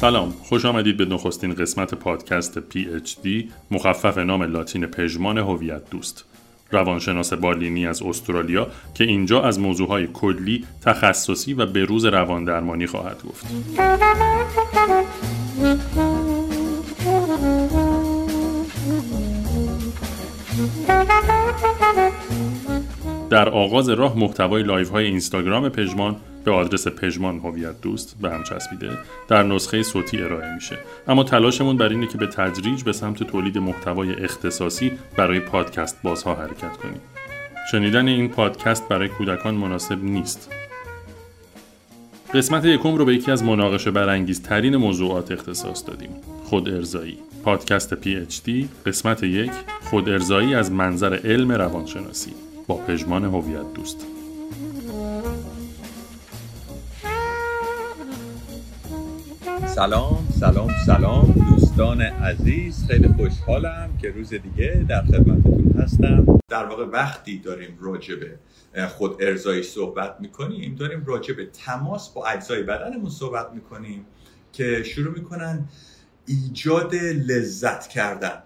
سلام خوش آمدید به نخستین قسمت پادکست PhD مخفف نام لاتین پژمان هویت دوست. روانشناس بالینی از استرالیا که اینجا از موضوعهای کلی تخصصی و به روز روان درمانی خواهد گفت. در آغاز راه محتوای live های اینستاگرام پژمان به آدرس پژمان هویت دوست به هم چسبیده در نسخه صوتی ارائه میشه. اما تلاشمون بر اینه که به تدریج به سمت تولید محتوای اختصاصی برای پادکست بازها حرکت کنیم. شنیدن این پادکست برای کودکان مناسب نیست. قسمت یکم رو به یکی از مناقشه برانگیز ترین موضوعات اختصاص دادیم. خود ارزایی. پادکست PhD قسمت یک خود ارزایی از منظر علم روانشناسی با پژمان هویت دوست. سلام سلام سلام. دوستان عزیز خیلی خوشحالم که روز دیگه در خدمتتون هستم. در واقع وقتی داریم راجع به خود ارزایی صحبت می‌کنیم داریم راجع به تماس با اجزای بدنمون صحبت می‌کنیم که شروع می‌کنن ایجاد لذت کردن.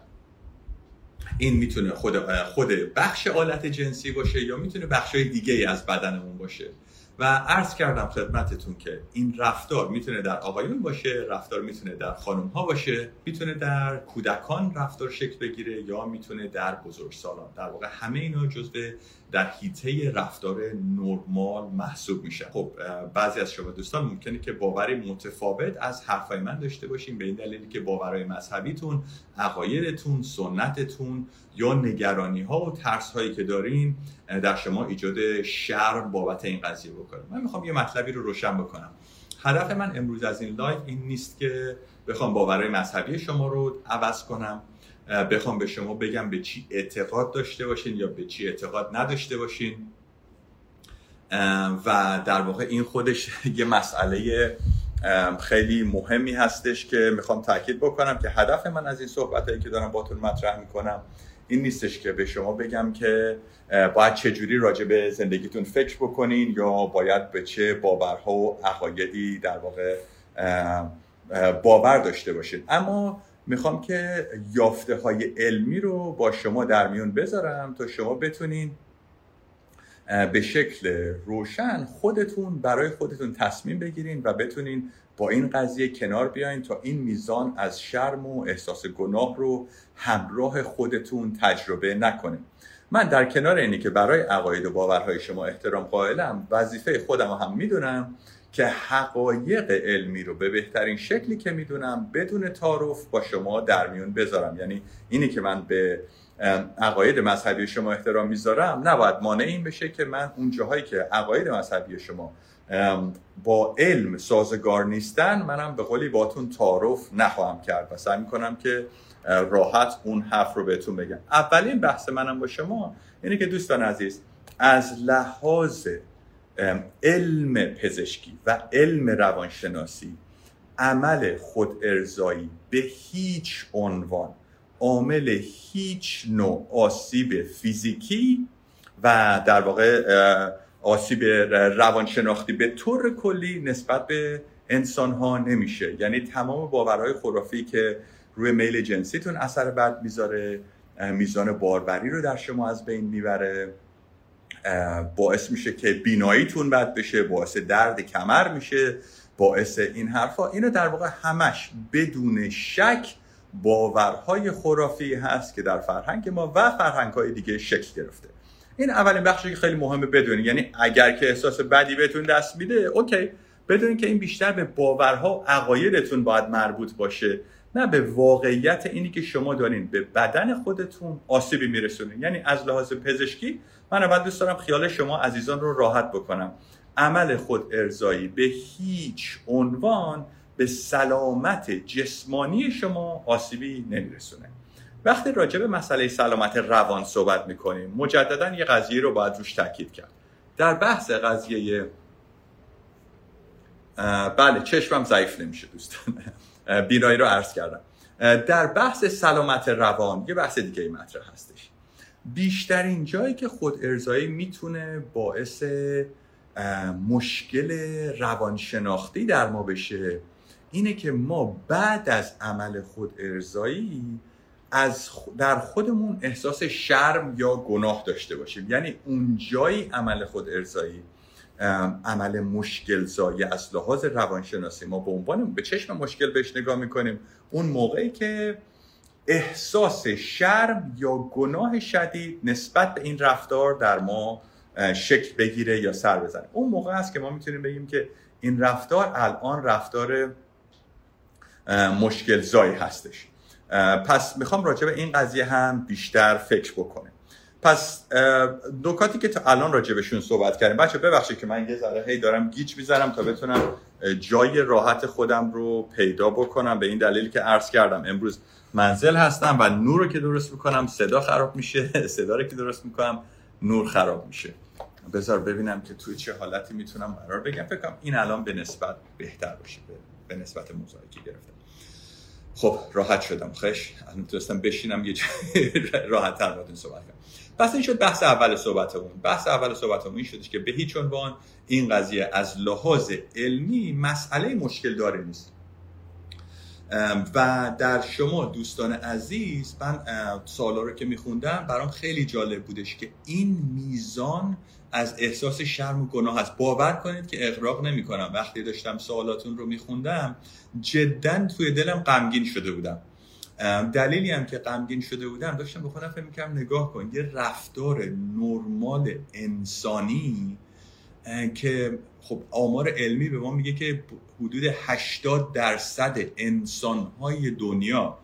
این می‌تونه خود خود بخش آلت جنسی باشه یا می‌تونه بخش های دیگه از بدنمون باشه. و عرض کردم خدمتتون که این رفتار می‌تونه در آقایون باشه رفتار می‌تونه در خانم ها باشه می‌تونه در کودکان رفتار شکل بگیره یا می‌تونه در بزرگسالان. در واقع همه اینا جزء در حیطه رفتار نرمال محسوب میشه. خب بعضی از شما دوستان ممکنه که باوری متفاوت از حرفای من داشته باشین به این دلیلی که باورهای مذهبیتون عقایدتون سنتتون یا نگرانی ها و ترس هایی که دارین در شما ایجاد شرم بابت این قضیه بکنه من می‌خوام یه مطلبی رو روشن بکنم. هدف من امروز از این لایف این نیست که بخوام باورهای مذهبی شما رو عوض کنم بخوام به شما بگم به چی اعتقاد داشته باشین یا به چی اعتقاد نداشته باشین. و در واقع این خودش یه مسئله خیلی مهمی هستش که می‌خوام تاکید بکنم که هدف من از این صحبت هایی که دارم باتون مطرح می‌کنم این نیستش که به شما بگم که باید چه جوری راجع به زندگیتون فکر بکنین یا باید به چه باورها و عقایدی در واقع باور داشته باشین. اما می‌خوام که یافته های علمی رو با شما در میون بذارم تا شما بتونین به شکل روشن خودتون برای خودتون تصمیم بگیرین و بتونین با این قضیه کنار بیاین تا این میزان از شرم و احساس گناه رو همراه خودتون تجربه نکنین. من در کنار اینی که برای عقاید و باورهای شما احترام قائلم وظیفه خودم رو هم می‌دونم که حقایق علمی رو به بهترین شکلی که می‌دونم بدون تعارف با شما در میون بذارم. یعنی اینی که من به عقاید مذهبی شما احترام می‌ذارم نباید مانع این بشه که من اون جاهایی که عقاید مذهبی شما با علم سازگار نیستن منم به قولی باتون تعارف نخواهم کرد و سعی می‌کنم که راحت اون حرف رو بهتون بگم. اولین بحث منم با شما اینه که دوستان عزیز از لحاظ علم پزشکی و علم روانشناسی عمل خود ارزایی به هیچ عنوان عامل هیچ نوع آسیب فیزیکی و در واقع آسیب روانشناختی به طور کلی نسبت به انسان ها نمیشه. یعنی تمام باورهای خرافی که روی میل جنسیتون اثر بد می‌ذاره میزان باربری رو در شما از بین می‌بره باعث میشه که بیناییتون بد بشه باعث درد کمر میشه باعث این حرفا. اینو در واقع همش بدون شک باورهای خرافی هست که در فرهنگ ما و فرهنگ های دیگه شکل گرفته. این اولین بخشی که خیلی مهمه بدونید یعنی اگر که احساس بدی بهتون دست میده اوکی. بدونید که این بیشتر به باورها و عقایدتون باید مربوط باشه نه به واقعیت اینی که شما دارین. به بدن خودتون آسیبی میرسونین. یعنی از لحاظ پزشکی من اول دوست دارم خیال شما عزیزان رو راحت بکنم. عمل خود ارزایی به هیچ عنوان به سلامت جسمانی شما آسیبی نمیرسونه. وقتی راجع به مسئله سلامت روان صحبت می‌کنیم مجددا یه قضیه رو باید روش تاکید کرد. در بحث قضیه بله چشمم ضعیف نمیشه دوستان. بینایی رو عرض کردم. در بحث سلامت روان یه بحث دیگه مطرح هستش. بیشترین جایی که خود ارزایی می‌تونه باعث مشکل روانشناختی در ما بشه اینه که ما بعد از عمل خود ارزایی از در خودمون احساس شرم یا گناه داشته باشیم. یعنی اونجایی عمل خود ارزایی عمل مشکل زایی از لحاظ روانشناسی ما به عنوان به چشم مشکل بهش نگاه می‌کنیم اون موقعی که احساس شرم یا گناه شدید نسبت به این رفتار در ما شکل بگیره یا سر بزنه. اون موقع است که ما می‌تونیم بگیم که این رفتار الان رفتار مشکل زایی هستش. پس می‌خوام راجع به این قضیه هم بیشتر فکر بکنیم. پس نکاتی که تا الان راجع صحبت کردیم بچه ببخشید که من یه ذره هی دارم گیج می‌ذارم تا بتونم جای راحت خودم رو پیدا بکنم به این دلیلی که عرض کردم امروز منزل هستم و نور رو که درست می‌کنم صدا خراب میشه صدا رو که درست می‌کنم نور خراب میشه. بذار ببینم که توی چه حالتی می‌تونم قرار بگم. فکرم این الان به نسبت بهتر باشه به نسبت موضوعی که خب راحت شدم. خش تونستم بشینم یه راحت تر باتون صحبت کنم. پس این شد بحث اول صحبتمون. بحث اول صحبتمون این شدش که به هیچ عنوان این قضیه از لحاظ علمی مسئله مشکل داره نیست. و در شما دوستان عزیز من سوالا رو که میخوندم برام خیلی جالب بودش که این میزان از احساس شرم و گناه هست باور کنید که اقراق نمی کنم وقتی داشتم سوالاتون رو میخوندم جدا توی دلم غمگین شده بودم. دلیلی هم که غمگین شده بودم داشتم به خودم فکر می‌کردم نگاه کن یه رفتار نرمال انسانی که خب آمار علمی به ما میگه که حدود 80 درصد انسانهای دنیا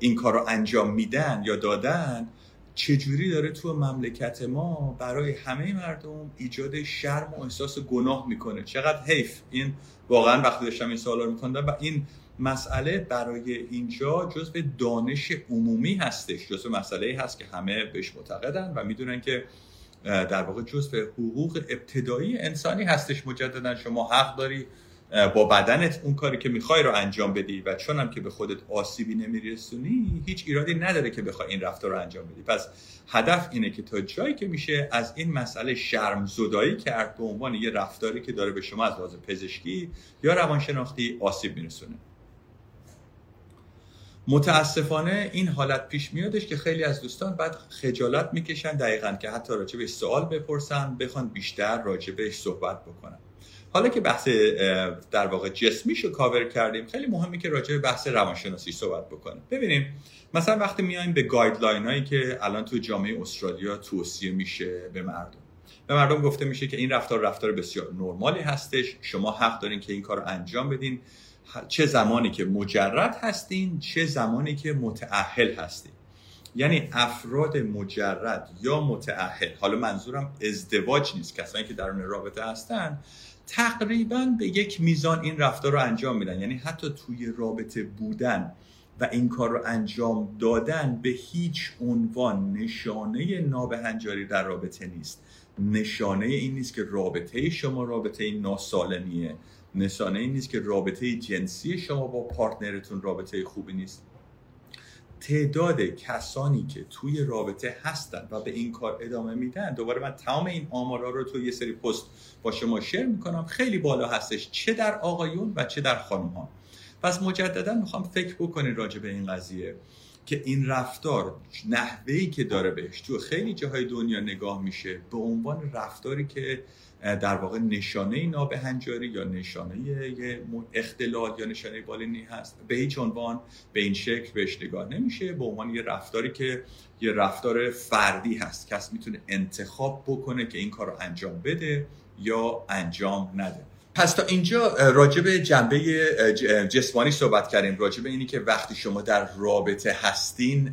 این کار رو انجام میدن یا دادن. چجوری داره تو مملکت ما برای همه مردم ایجاد شرم و احساس گناه می‌کنه؟ چقدر حیف. این واقعا وقتی داشتم این سوالا رو و این مسئله برای اینجا جزء دانش عمومی هستش. جزء مسئله هست که همه بهش معتقدن و می‌دونن که در واقع جزء حقوق ابتدایی انسانی هستش. مجددا شما حق داری با بدنت اون کاری که می‌خوای رو انجام بدی و چون هم که به خودت آسیبی نمیرسونی هیچ ایرادی نداره که بخوای این رفتار رو انجام بدی. پس هدف اینه که تا جایی که میشه از این مسئله شرم زدایی کرد به عنوان یه رفتاری که داره به شما از لحاظ پزشکی یا روانشناختی آسیب میرسونه. متاسفانه این حالت پیش میادش که خیلی از دوستان بعد خجالت می‌کشن دقیقا که حتی راجع به سوال بپرسن بخوان بیشتر راجع بهش صحبت بکنن. حالا که بحث در واقع جسمیش رو کاور کردیم خیلی مهمه که راجع به بحث روانشناسی صحبت بکنیم. ببینیم مثلا وقتی میایم به guideline هایی که الان تو جامعه استرالیا توصیه میشه به مردم. به مردم گفته میشه که این رفتار رفتار بسیار نرمالی هستش شما حق دارین که این کار رو انجام بدین. چه زمانی که مجرد هستین چه زمانی که متاهل هستین. یعنی افراد مجرد یا متاهل حالا منظورم ازدواج نیست کسانی که درون رابطه هستن تقریبا به یک میزان این رفتار رو انجام میدن. یعنی حتی توی رابطه بودن و این کار رو انجام دادن به هیچ عنوان نشانه نابهنجاری در رابطه نیست. نشانه این نیست که رابطه شما رابطه ناسالمیه. نشانه این نیست که رابطه جنسی شما با پارتنرتون رابطه خوبی نیست. تعداد کسانی که توی رابطه هستن و به این کار ادامه میدن دوباره من تمام این آمارا رو توی یه سری پست با شما شیر می‌کنم. خیلی بالا هستش چه در آقایون و چه در خانم ها پس مجددا می‌خوام فکر بکنید راجع به این قضیه که این رفتار نحوهی که داره بهش تو خیلی جاهای دنیا نگاه میشه به عنوان رفتاری که در واقع نشانه نابهنجاری یا نشانه اختلال یا نشانه بالینی هست. به هیچ عنوان به این شکل بهش نگاه نمیشه. به عنوان یه رفتاری که یه رفتار فردی هست. کس می‌تونه انتخاب بکنه که این کار رو انجام بده یا انجام نده. پس تا اینجا راجع به جنبه جسمانی صحبت کردیم. راجع به اینی که وقتی شما در رابطه هستین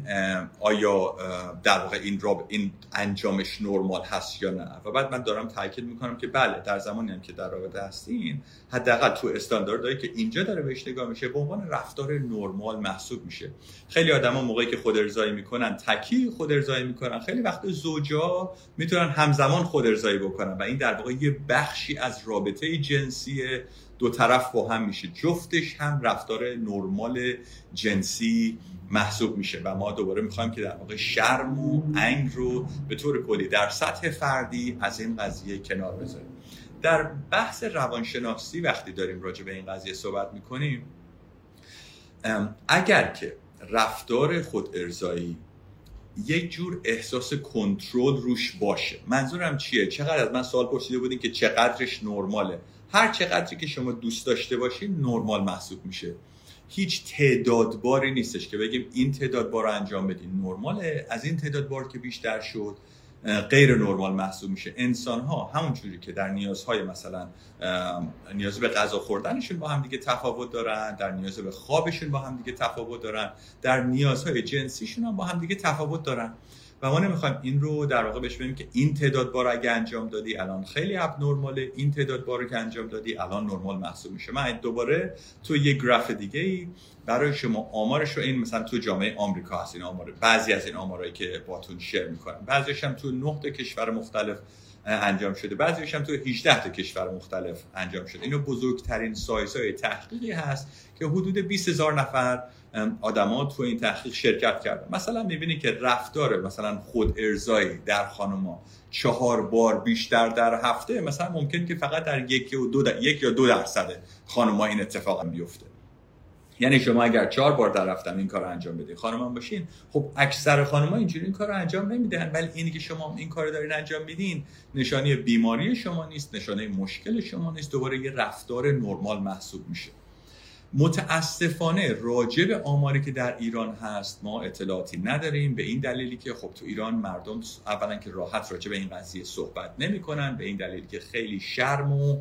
آیا در واقع این, راب... این انجامش نرمال هست یا نه؟ و بعد من دارم تاکید می‌کنم که بله در زمانی هم که در رابطه هستین حداقل تو استانداردهایی که اینجا داره بهش نگاه میشه به عنوان رفتار نرمال محسوب میشه. خیلی آدما موقعی که خود ارضایی می‌کنن تکی خود ارضایی می‌کنن. خیلی وقت زوجا می‌تونن همزمان خود ارضایی بکنن و این در واقع یه بخشی از رابطه جنسی دو طرف با هم میشه. جفتش هم رفتار نرمال جنسی محسوب میشه و ما دوباره می‌خوایم که در واقع شرم و انگ رو به طور کلی در سطح فردی از این قضیه کنار بذاریم. در بحث روانشناسی وقتی داریم راجع به این قضیه صحبت می‌کنیم اگر که رفتار خود ارزایی یک جور احساس کنترل روش باشه منظورم چیه؟ چقدر از من سوال پرسیده بودین که چقدرش نرماله؟ هر چقدری که شما دوست داشته باشین نرمال محسوب میشه. هیچ تعداد باری نیستش که بگیم این تعداد بار انجام بدین. نرماله. از این تعداد بار که بیشتر شد غیر نرمال محسوب میشه. انسان ها همون جوری که در نیازهای مثلا نیاز به غذا خوردنشون با هم دیگه تفاوت دارن در نیاز به خوابشون با هم دیگه تفاوت دارن در نیازهای جنسیشون هم با هم دیگه تفاوت دارن. و ما نمی‌خوایم این رو در واقع بهش بگیم که این تعداد بار اگه انجام دادی الان خیلی اب نرماله این تعداد بار که انجام دادی الان نرمال محسوب میشه. من دوباره تو یه گراف دیگه ای برای شما آمارش رو این مثلا تو جامعه آمریکا هست این آمار بعضی از این آمارایی که باتون شیر می‌کنم. بعضیش هم تو 9 کشور مختلف انجام شده. بعضیش هم تو 18 تا کشور مختلف انجام شده. اینو بزرگترین سایزهای تحقیقی هست که حدود 20 هزار نفر آدما تو این تحقیق شرکت کردن. مثلا می‌بینی که رفتار مثلا خود ارزایی در خانما چهار بار بیشتر در هفته مثلا ممکن که فقط در یک, و دو یک یا دو درصد خانما این اتفاق بیفته. یعنی شما اگر چهار بار در رفتن این کار انجام بدین خانم باشین خب اکثر خانم‌ها اینجوری این کار رو انجام نمیدن. ولی اینی که شما این کار رو دارین انجام میدین نشانی بیماری شما نیست نشانه مشکل شما نیست دوباره یه رفتار نرمال محسوب میشه. متاسفانه راجع به آماری که در ایران هست ما اطلاعاتی نداریم. به این دلیلی که خب تو ایران مردم اولا که راحت راجع به این قضیه صحبت نمی‌کنن به این دلیلی که خیلی شرم و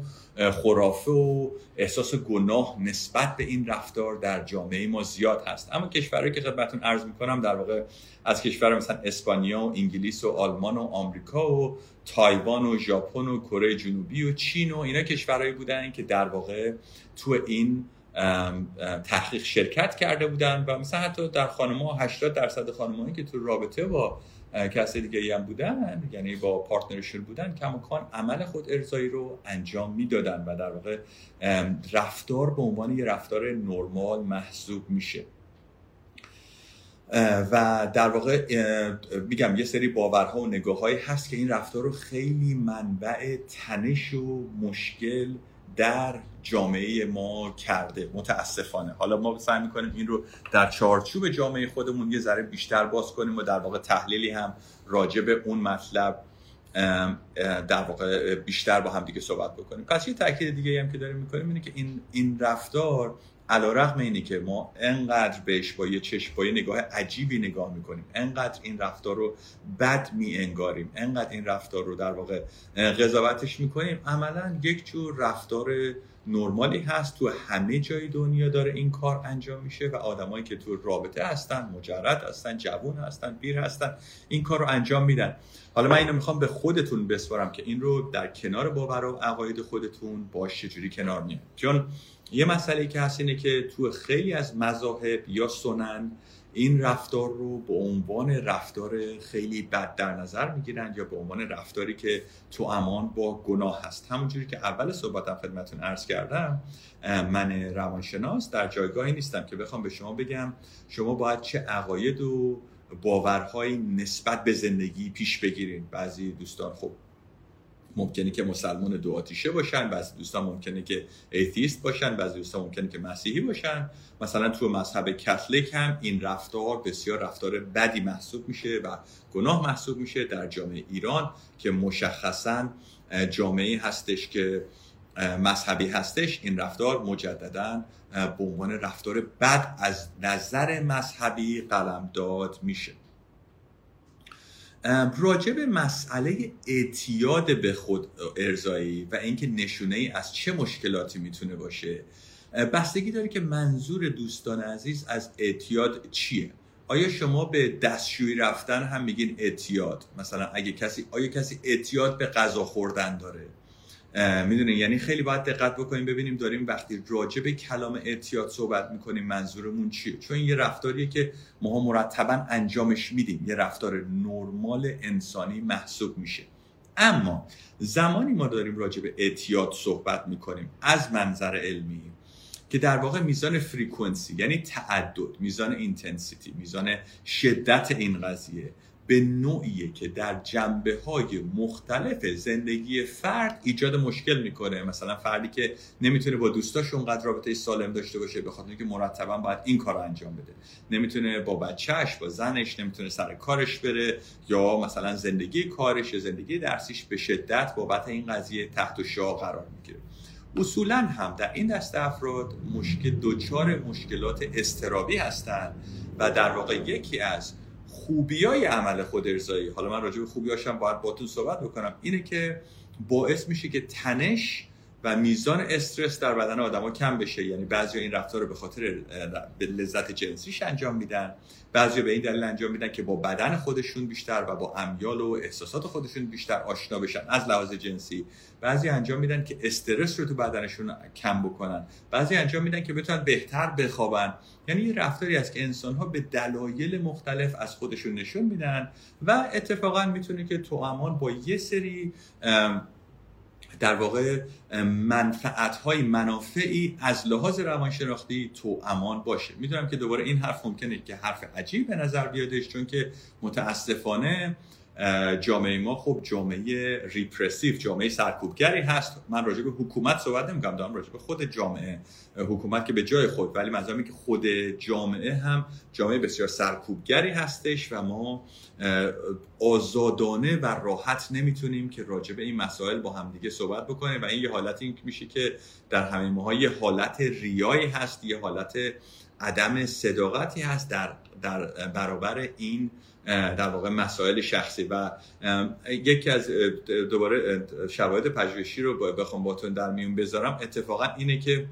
خرافه و احساس گناه نسبت به این رفتار در جامعه ما زیاد هست. اما کشورهایی که خدمتتون عرض می‌کنم در واقع از کشور مثلا اسپانیا و انگلیس و آلمان و آمریکا و تایوان و ژاپن و کره جنوبی و چین و اینا کشورهایی بودن که در واقع تو این تحقیق شرکت کرده بودن و مثلا حتی در خانم‌ها 80 درصد خانم‌هایی که تو رابطه با کسی دیگه هم بودن یعنی با پارتنرشون بودن کماکان عمل خود ارزایی رو انجام می‌دادن و در واقع رفتار به عنوان یه رفتار نرمال محسوب میشه. و در واقع میگم یه سری باورها و نگاههایی هست که این رفتار رو خیلی منبع تنش و مشکل در جامعه ما کرده متاسفانه. حالا ما سعی می‌کنیم این رو در چارچوب جامعه خودمون یه ذره بیشتر باز کنیم و در واقع تحلیلی هم راجع به اون مطلب در واقع بیشتر با هم دیگه صحبت بکنیم. پس یه تاکید دیگه هم که داریم می‌کنیم اینه که این این رفتار علا رقم اینه که ما انقدر بهش با یه چشم با یه نگاه عجیبی نگاه می‌کنیم. انقدر این رفتار رو بد می انگاریم انقدر این رفتار رو در واقع قضاوتش می‌کنیم. عملا یک جور رفتار نرمالی هست تو همه جای دنیا داره این کار انجام میشه و آدمایی که تو رابطه هستن مجرد هستن جوون هستن پیر هستن این کار رو انجام میدن. حالا من اینو می‌خوام به خودتون بسپارم که این رو در کنار باور و عقاید خودتون باش چجوری کنار میاد. چون یه مسئله که هست اینه که تو خیلی از مذاهب یا سنن این رفتار رو به عنوان رفتار خیلی بد در نظر می‌گیرن یا به عنوان رفتاری که تو امان با گناه هست. همونجوری که اول صحبتم خدمتون عرض کردم من روانشناس در جایگاهی نیستم که بخوام به شما بگم شما باید چه عقاید و باورهایی نسبت به زندگی پیش بگیرین. بعضی دوستان خب ممکنه که مسلمان دو آتیشه باشن بعضی دوستان ممکنه که ایتیست باشن بعضی دوستان ممکنه که مسیحی باشن. مثلا تو مذهب کاتولیک هم این رفتار بسیار رفتار بدی محسوب میشه و گناه محسوب میشه در جامعه ایران که مشخصا جامعه هستش که مذهبی هستش. این رفتار مجددا به عنوان رفتار بد از نظر مذهبی قلمداد میشه. راجع به مسئله اعتیاد به خود ارزایی و اینکه نشونه ای از چه مشکلاتی می‌تونه باشه بستگی داره که منظور دوستان عزیز از اعتیاد چیه؟ آیا شما به دستشویی رفتن هم میگین اعتیاد؟ مثلا اگه کسی آیا کسی اعتیاد به غذا خوردن داره؟ می‌دونین یعنی خیلی باید دقت بکنیم ببینیم داریم وقتی راجع به کلام اعتیاد صحبت می‌کنیم منظورمون چیه؟ چون یه رفتاریه که ما مرتبا انجامش میدیم. یه رفتار نرمال انسانی محسوب میشه. اما زمانی ما داریم راجع به اعتیاد صحبت می‌کنیم از منظر علمی که در واقع میزان frequency یعنی تعدد میزان intensity میزان شدت این قضیه به نوعیه که در جنبه های مختلف زندگی فرد ایجاد مشکل می‌کنه. مثلا فردی که نمی‌تونه با دوستاش اونقدر رابطه سالم داشته باشه به خاطر اینکه مرتبا باید این کار انجام بده. نمی‌تونه با بچهش با زنش نمی‌تونه سر کارش بره یا مثلا زندگی کارش یا زندگی درسیش به شدت بابت این قضیه تحت شعاع قرار می‌گیره. اصولا هم در این دست افراد مشکل دوچار مشکلات استرابی هستند و در واقع یکی از خوبیای عمل خود ارزایی. حالا من راجع به خوبیاشم باید باتون صحبت بکنم. اینه که باعث میشه که تنش و میزان استرس در بدن آدما کم بشه. یعنی بعضی این رفتار رو به خاطر لذت جنسیش انجام میدن. بعضی به این دلیل انجام میدن که با بدن خودشون بیشتر و با امیال و احساسات خودشون بیشتر آشنا بشن از لحاظ جنسی. بعضی انجام میدن که استرس رو تو بدنشون کم بکنن. بعضی انجام میدن که بتونن بهتر بخوابن. یعنی یه رفتاری است که انسان ها به دلایل مختلف از خودشون نشون میدن و اتفاقا می‌تونه که تو امان با یه سری در واقع منفعت های منافعی از لحاظ روانشناختی تو امان باشه. می‌دونم که دوباره این حرف ممکنه که حرف عجیب به نظر بیادش چون که متاسفانه جامعه ما خب جامعه ریپرسیو جامعه سرکوبگری هست. من راجع به حکومت صحبت نمی‌کنم دارم راجع به خود جامعه حکومت که به جای خود ولی منظورم که خود جامعه هم جامعه بسیار سرکوبگری هستش و ما آزادانه و راحت نمی‌تونیم که راجع به این مسائل با همدیگه صحبت بکنیم. و این یه حالت این میشه که در همه ماها یه حالت ریایی هست یه حالت عدم صداقتی هست در, در برابر این در واقع مسائل شخصی و یکی از دوباره شواهد پژوهشی رو بخوام باتون در میون بذارم. اتفاقا اینه که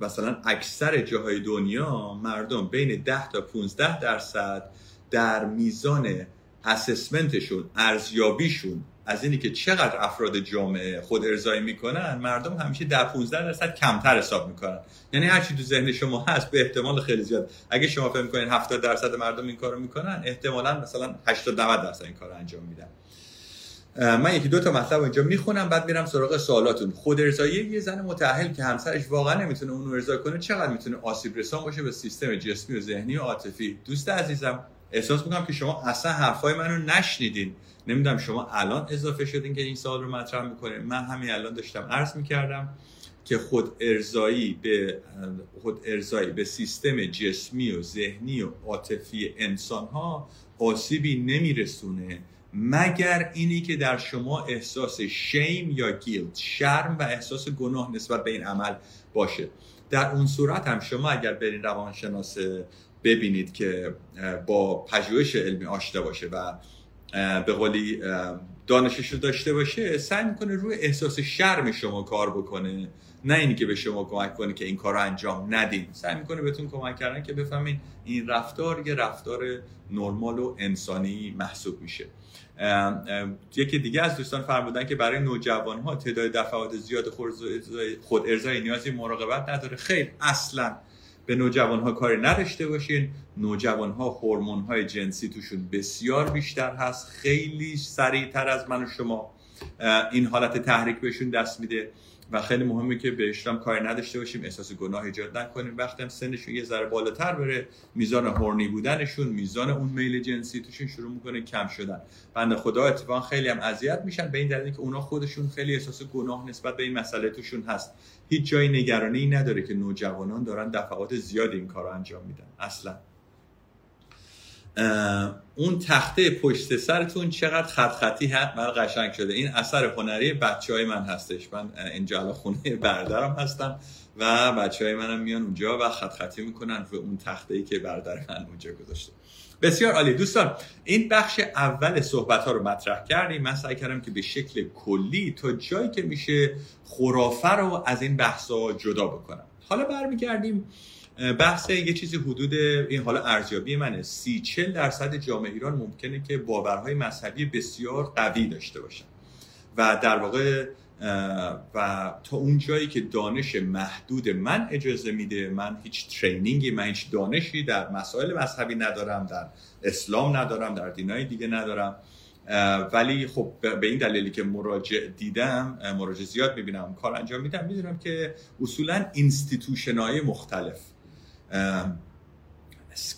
مثلا اکثر جاهای دنیا مردم بین 10 تا 15 درصد در میزان اسسمنتشون ارزیابیشون از اینی که چقدر افراد جامعه خود ارزایی می‌کنن مردم همیشه در 15 درصد کمتر حساب می‌کنن. یعنی هر چی تو ذهن شما هست به احتمال خیلی زیاد. اگه شما فکر می‌کنین 70 درصد مردم این کارو می‌کنن احتمالا مثلا 80 90 درصد این کارو انجام میدن. من یکی دو تا مطلب اینجا می‌خونم بعد میرم سراغ سوالاتون. خود ارزایی یه زن متأهل که همسرش واقعا نمی‌تونه اون ارضا کنه چقدر می‌تونه آسیب رسان باشه به سیستم جسمی و ذهنی و عاطفی؟ دوست عزیزم احساس می‌کنم که شما اصلا حرفای منو نشنیدین. نمی‌دونم شما الان اضافه شدین که این سوال رو مطرح می‌کنه من همین الان داشتم عرض می‌کردم که خود ارزایی به خود ارزایی به سیستم جسمی و ذهنی و عاطفی انسان ها آسیبی نمیرسونه مگر اینی که در شما احساس شیم یا گیلت شرم و احساس گناه نسبت به این عمل باشه. در اون صورت هم شما اگر برین روانشناس ببینید که با پژوهش علمی آشنا باشه و به قولی دانشش رو داشته باشه سعی می‌کنه روی احساس شرم شما کار بکنه. نه اینی که به شما کمک کنه که این کار رو انجام ندین. سعی می‌کنه بهتون کمک کردن که بفهمین این رفتار یه رفتار نرمال و انسانی محسوب میشه. یکی دیگه از دوستان فرمودن که برای نوجوان ها تعداد دفعات زیاد خود ارزای نیازی مراقبت نداره. خیر اصلا به نوجوان ها کاری نداشته باشین. نوجوان ها هورمون های جنسی توشون بسیار بیشتر هست. خیلی سریعتر از من و شما این حالت تحریک بهشون دست میده. و خیلی مهمه که به اشتام کاری نداشته باشیم. احساس گناه ایجاد نکنیم. وقتی هم سنشون یه ذره بالاتر بره. میزان هورنی بودنشون میزان اون میل جنسی توشون شروع می‌کنه کم شدن. بنده خدا اتفاقا خیلی هم اذیت میشن. به این دلیل که اونا خودشون خیلی احساس گناه نسبت به این مسئله توشون هست. هیچ جای نگرانی نداره که نوجوانان دارن دفعات زیاد این کار رو انجام میدن اصلا. اون تخته پشت سرتون چقدر خط خطی هست؟ من قشنگ شده. این اثر هنری بچه های من هستش. من اینجا خونه بردرم هستم و بچه های منم میان اونجا و خط خطی می‌کنن به اون تخته ای که بردر من اونجا گذاشته. بسیار عالی. دوستان این بخش اول صحبت ها رو مطرح کردیم. من سعی کردم که به شکل کلی تا جایی که میشه خرافه رو از این بحث ها جدا بکنم. حالا برمیگردیم بحث یه چیزی حدود این حالا ارزیابی منه. سی چل درصد جامعه ایران ممکنه که باورهای مذهبی بسیار قوی داشته باشن. و در واقع و تا اون جایی که دانش محدود من اجازه میده من هیچ ترینینگی من هیچ دانشی در مسائل مذهبی ندارم در اسلام ندارم در دینای دیگه ندارم. ولی خب به این دلیلی که مراجع دیدم مراجع زیاد می‌بینم کار انجام میدم می‌دونم که اصولا institution های مختلف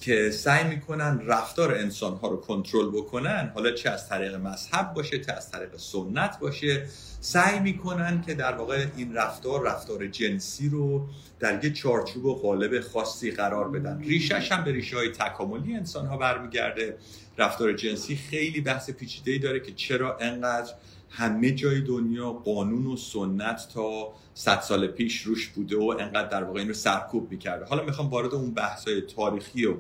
که سعی می‌کنن رفتار انسان ها رو کنترل بکنن. حالا چه از طریق مذهب باشه چه از طریق سنت باشه. سعی می‌کنن که در واقع این رفتار رفتار جنسی رو در یه چارچوب و قالب خاصی قرار بدن. ریشش هم به ریشه های تکاملی انسان ها برمیگرده. رفتار جنسی خیلی بحث پیچیده داره که چرا انقدر همه جای دنیا قانون و سنت تا صد سال پیش روش بوده و انقدر در واقع این رو سرکوب می‌کرده. حالا می‌خوام وارد اون بحثای تاریخی و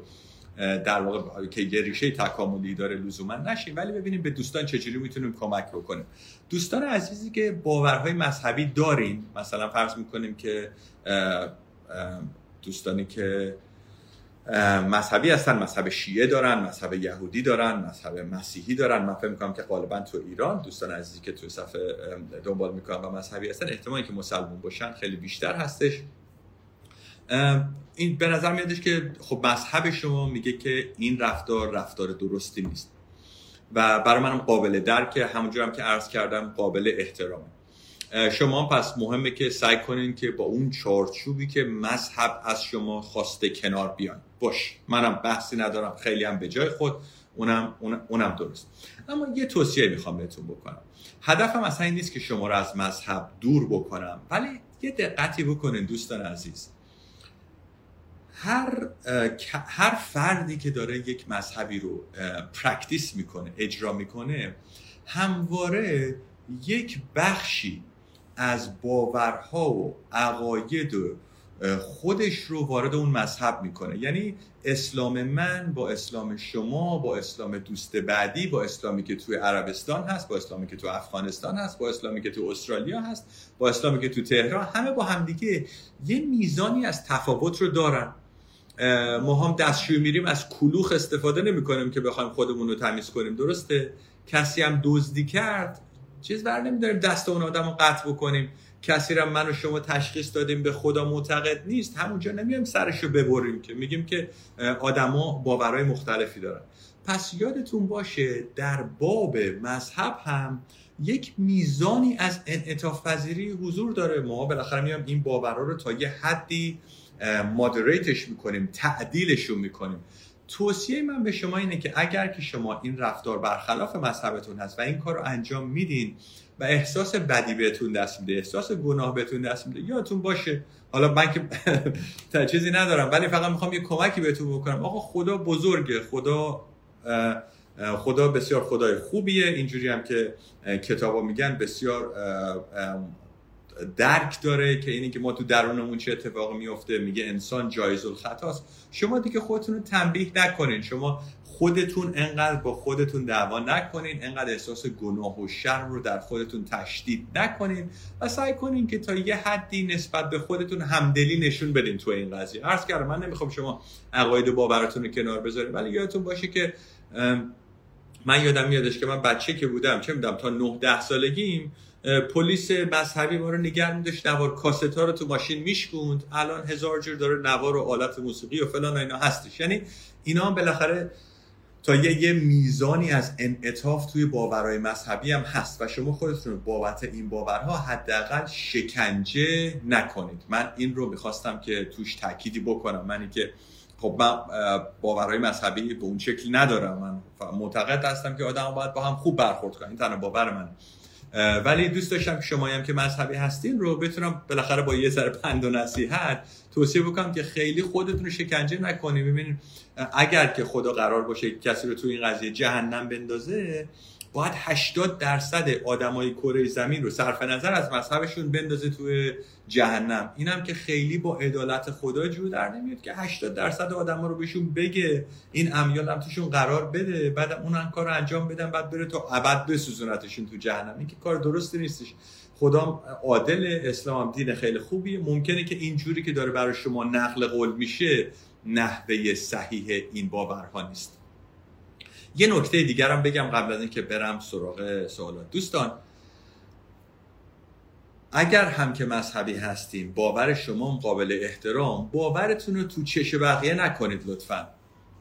در واقع که یه ریشه تکاملی داره لزوما نشیم. ولی ببینیم به دوستان چجوری می‌تونیم کمک بکنیم. دوستان عزیزی که باورهای مذهبی دارین مثلا فرض می‌کنیم که دوستانی که مذهبی هستن مذهب شیعه دارن مذهب یهودی دارن مذهب مسیحی دارن. من فکر می‌کنم که غالبا تو ایران دوستان عزیزی که تو صفحه دنبال می‌کنن و مذهبی هستن احتمالی که مسلمون باشن خیلی بیشتر هستش. این به نظر میادش که خب مذهب شما میگه که این رفتار رفتار درستی نیست. و برای منم قابل درک همونجور هم که عرض کردم قابل احترامه. شما پس مهمه که سعی کنین که با اون چارچوبی که مذهب از شما خواسته کنار بیان. باش منم بحثی ندارم خیلی هم به جای خود اونم, اونم درست. اما یه توصیه می‌خوام بهتون بکنم. هدفم اصلا این نیست که شما رو از مذهب دور بکنم ولی یه دقتی بکنین دوستان عزیز. هر هر فردی که داره یک مذهبی رو practice می‌کنه اجرا می‌کنه همواره یک بخشی از باورها و عقاید خودش رو وارد اون مذهب می‌کنه. یعنی اسلام من با اسلام شما با اسلام دوست بعدی با اسلامی که توی عربستان هست با اسلامی که تو افغانستان هست با اسلامی که تو استرالیا هست با اسلامی که تو تهران همه با همدیگه یه میزانی از تفاوت رو دارن. ما هم دستشوی میریم از کلوخ استفاده نمی کنیم که بخوایم خودمون رو تمیز کنیم. درسته؟ کسی هم دزدی کرد چیز بر نمیداریم دست اون آدم رو قطع بکنیم. کسی را من و شما تشخیص دادیم به خدا معتقد نیست. همونجا نمیایم سرش رو ببریم که میگیم که آدما باورهای مختلفی دارن. پس یادتون باشه در باب مذهب هم یک میزانی از انعطاف پذیری حضور داره. ما بالاخره میام این باورها رو تا یه حدی مادریتش می‌کنیم تعدیلشون می‌کنیم. توصیه من به شما اینه که اگر که شما این رفتار برخلاف مذهبتون هست و این کار رو انجام میدین و احساس بدی بهتون دست میده احساس گناه بهتون دست میده یادتون باشه. حالا من که چیزی ندارم ولی فقط می‌خوام یه کمکی بهتون بکنم. آقا خدا بزرگه خدا خدا بسیار خدای خوبیه. اینجوری هم که کتابا میگن بسیار درک داره که اینی که ما تو درونمون چه اتفاقی میفته. میگه انسان جایز الخطاست. شما دیگه خودتون رو تنبیه نکنین. شما خودتون انقدر با خودتون دعوا نکنین. انقدر احساس گناه و شرم رو در خودتون تشدید نکنین و سعی کنین که تا یه حدی نسبت به خودتون همدلی نشون بدین تو این قضیه. عرض کردم من نمی‌خوام شما عقاید و باورتون رو کنار بذارین ولی یادتون باشه که من یادم میادش که من بچه که بودم چه میدم تا 9 10 سالگیم پلیس مذهبی ما رو نگه میداشت نوار کاست ها رو تو ماشین میشکوند. الان هزار جور داره نوار و آلت موسیقی و فلان اینا هستش. یعنی اینا هم بالاخره تا یه, یه میزانی از انعطاف توی باورهای مذهبی هم هست و شما خودتون بابت این باورها حداقل شکنجه نکنید. من این رو می‌خواستم که توش تأکیدی بکنم. منی که خب من باورهای مذهبی به اون شکل ندارم. من معتقد هستم که آدم باید با هم خوب برخورد کنن. این تنها باور من ولی دوست داشتم که شما هم که مذهبی هستین رو بتونم بالاخره با یه ذره پند و نصیحت توصیه بکنم که خیلی خودتون رو شکنجه نکنید ببینید اگر که خدا قرار باشه کسی رو تو این قضیه جهنم بندازه باید 80 درصد آدمای کره زمین رو صرف نظر از مذهبشون بندازه توی جهنم. اینم که خیلی با عدالت خدا جو در نمیاد که 80 درصد آدما رو بهشون بگه. این امیال هم توشون قرار بده. بعد اون کار رو انجام بدن بعد بره تا ابد بسوزونتشون تو جهنم. این که کار درستی نیستش. خدا عادل اسلام هم دین خیلی خوبیه. ممکنه که اینجوری که داره برای شما نقل قول میشه نحوه صحیح این باورها نیست. یه نکته دیگرم بگم قبل از اینکه برم سراغ سوالات. دوستان اگر هم که مذهبی هستیم باور شما قابل احترام باورتون رو تو چش بقیه نکنید لطفا.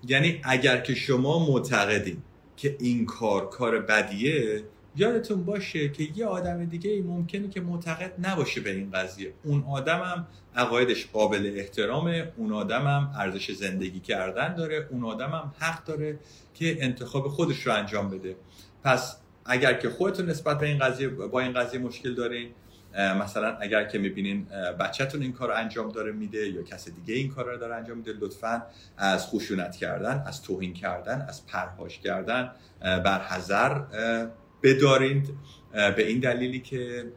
یعنی اگر که شما معتقدین که این کار کار بدیه یادتون باشه که یه آدم دیگه ای ممکنه که معتقد نباشه به این قضیه. اون آدمم عقایدش قابل احترامه اون آدمم ارزش زندگی کردن داره اون آدمم حق داره که انتخاب خودش رو انجام بده. پس اگر که خودتون نسبت به این قضیه با این قضیه مشکل دارین مثلا اگر که می‌بینین بچهتون این کار انجام داره میده یا کس دیگه این کار رو داره انجام میده لطفا از خشونت کردن از توهین کردن از پرهاش کردن بر حذر بدارید به این دلیلی که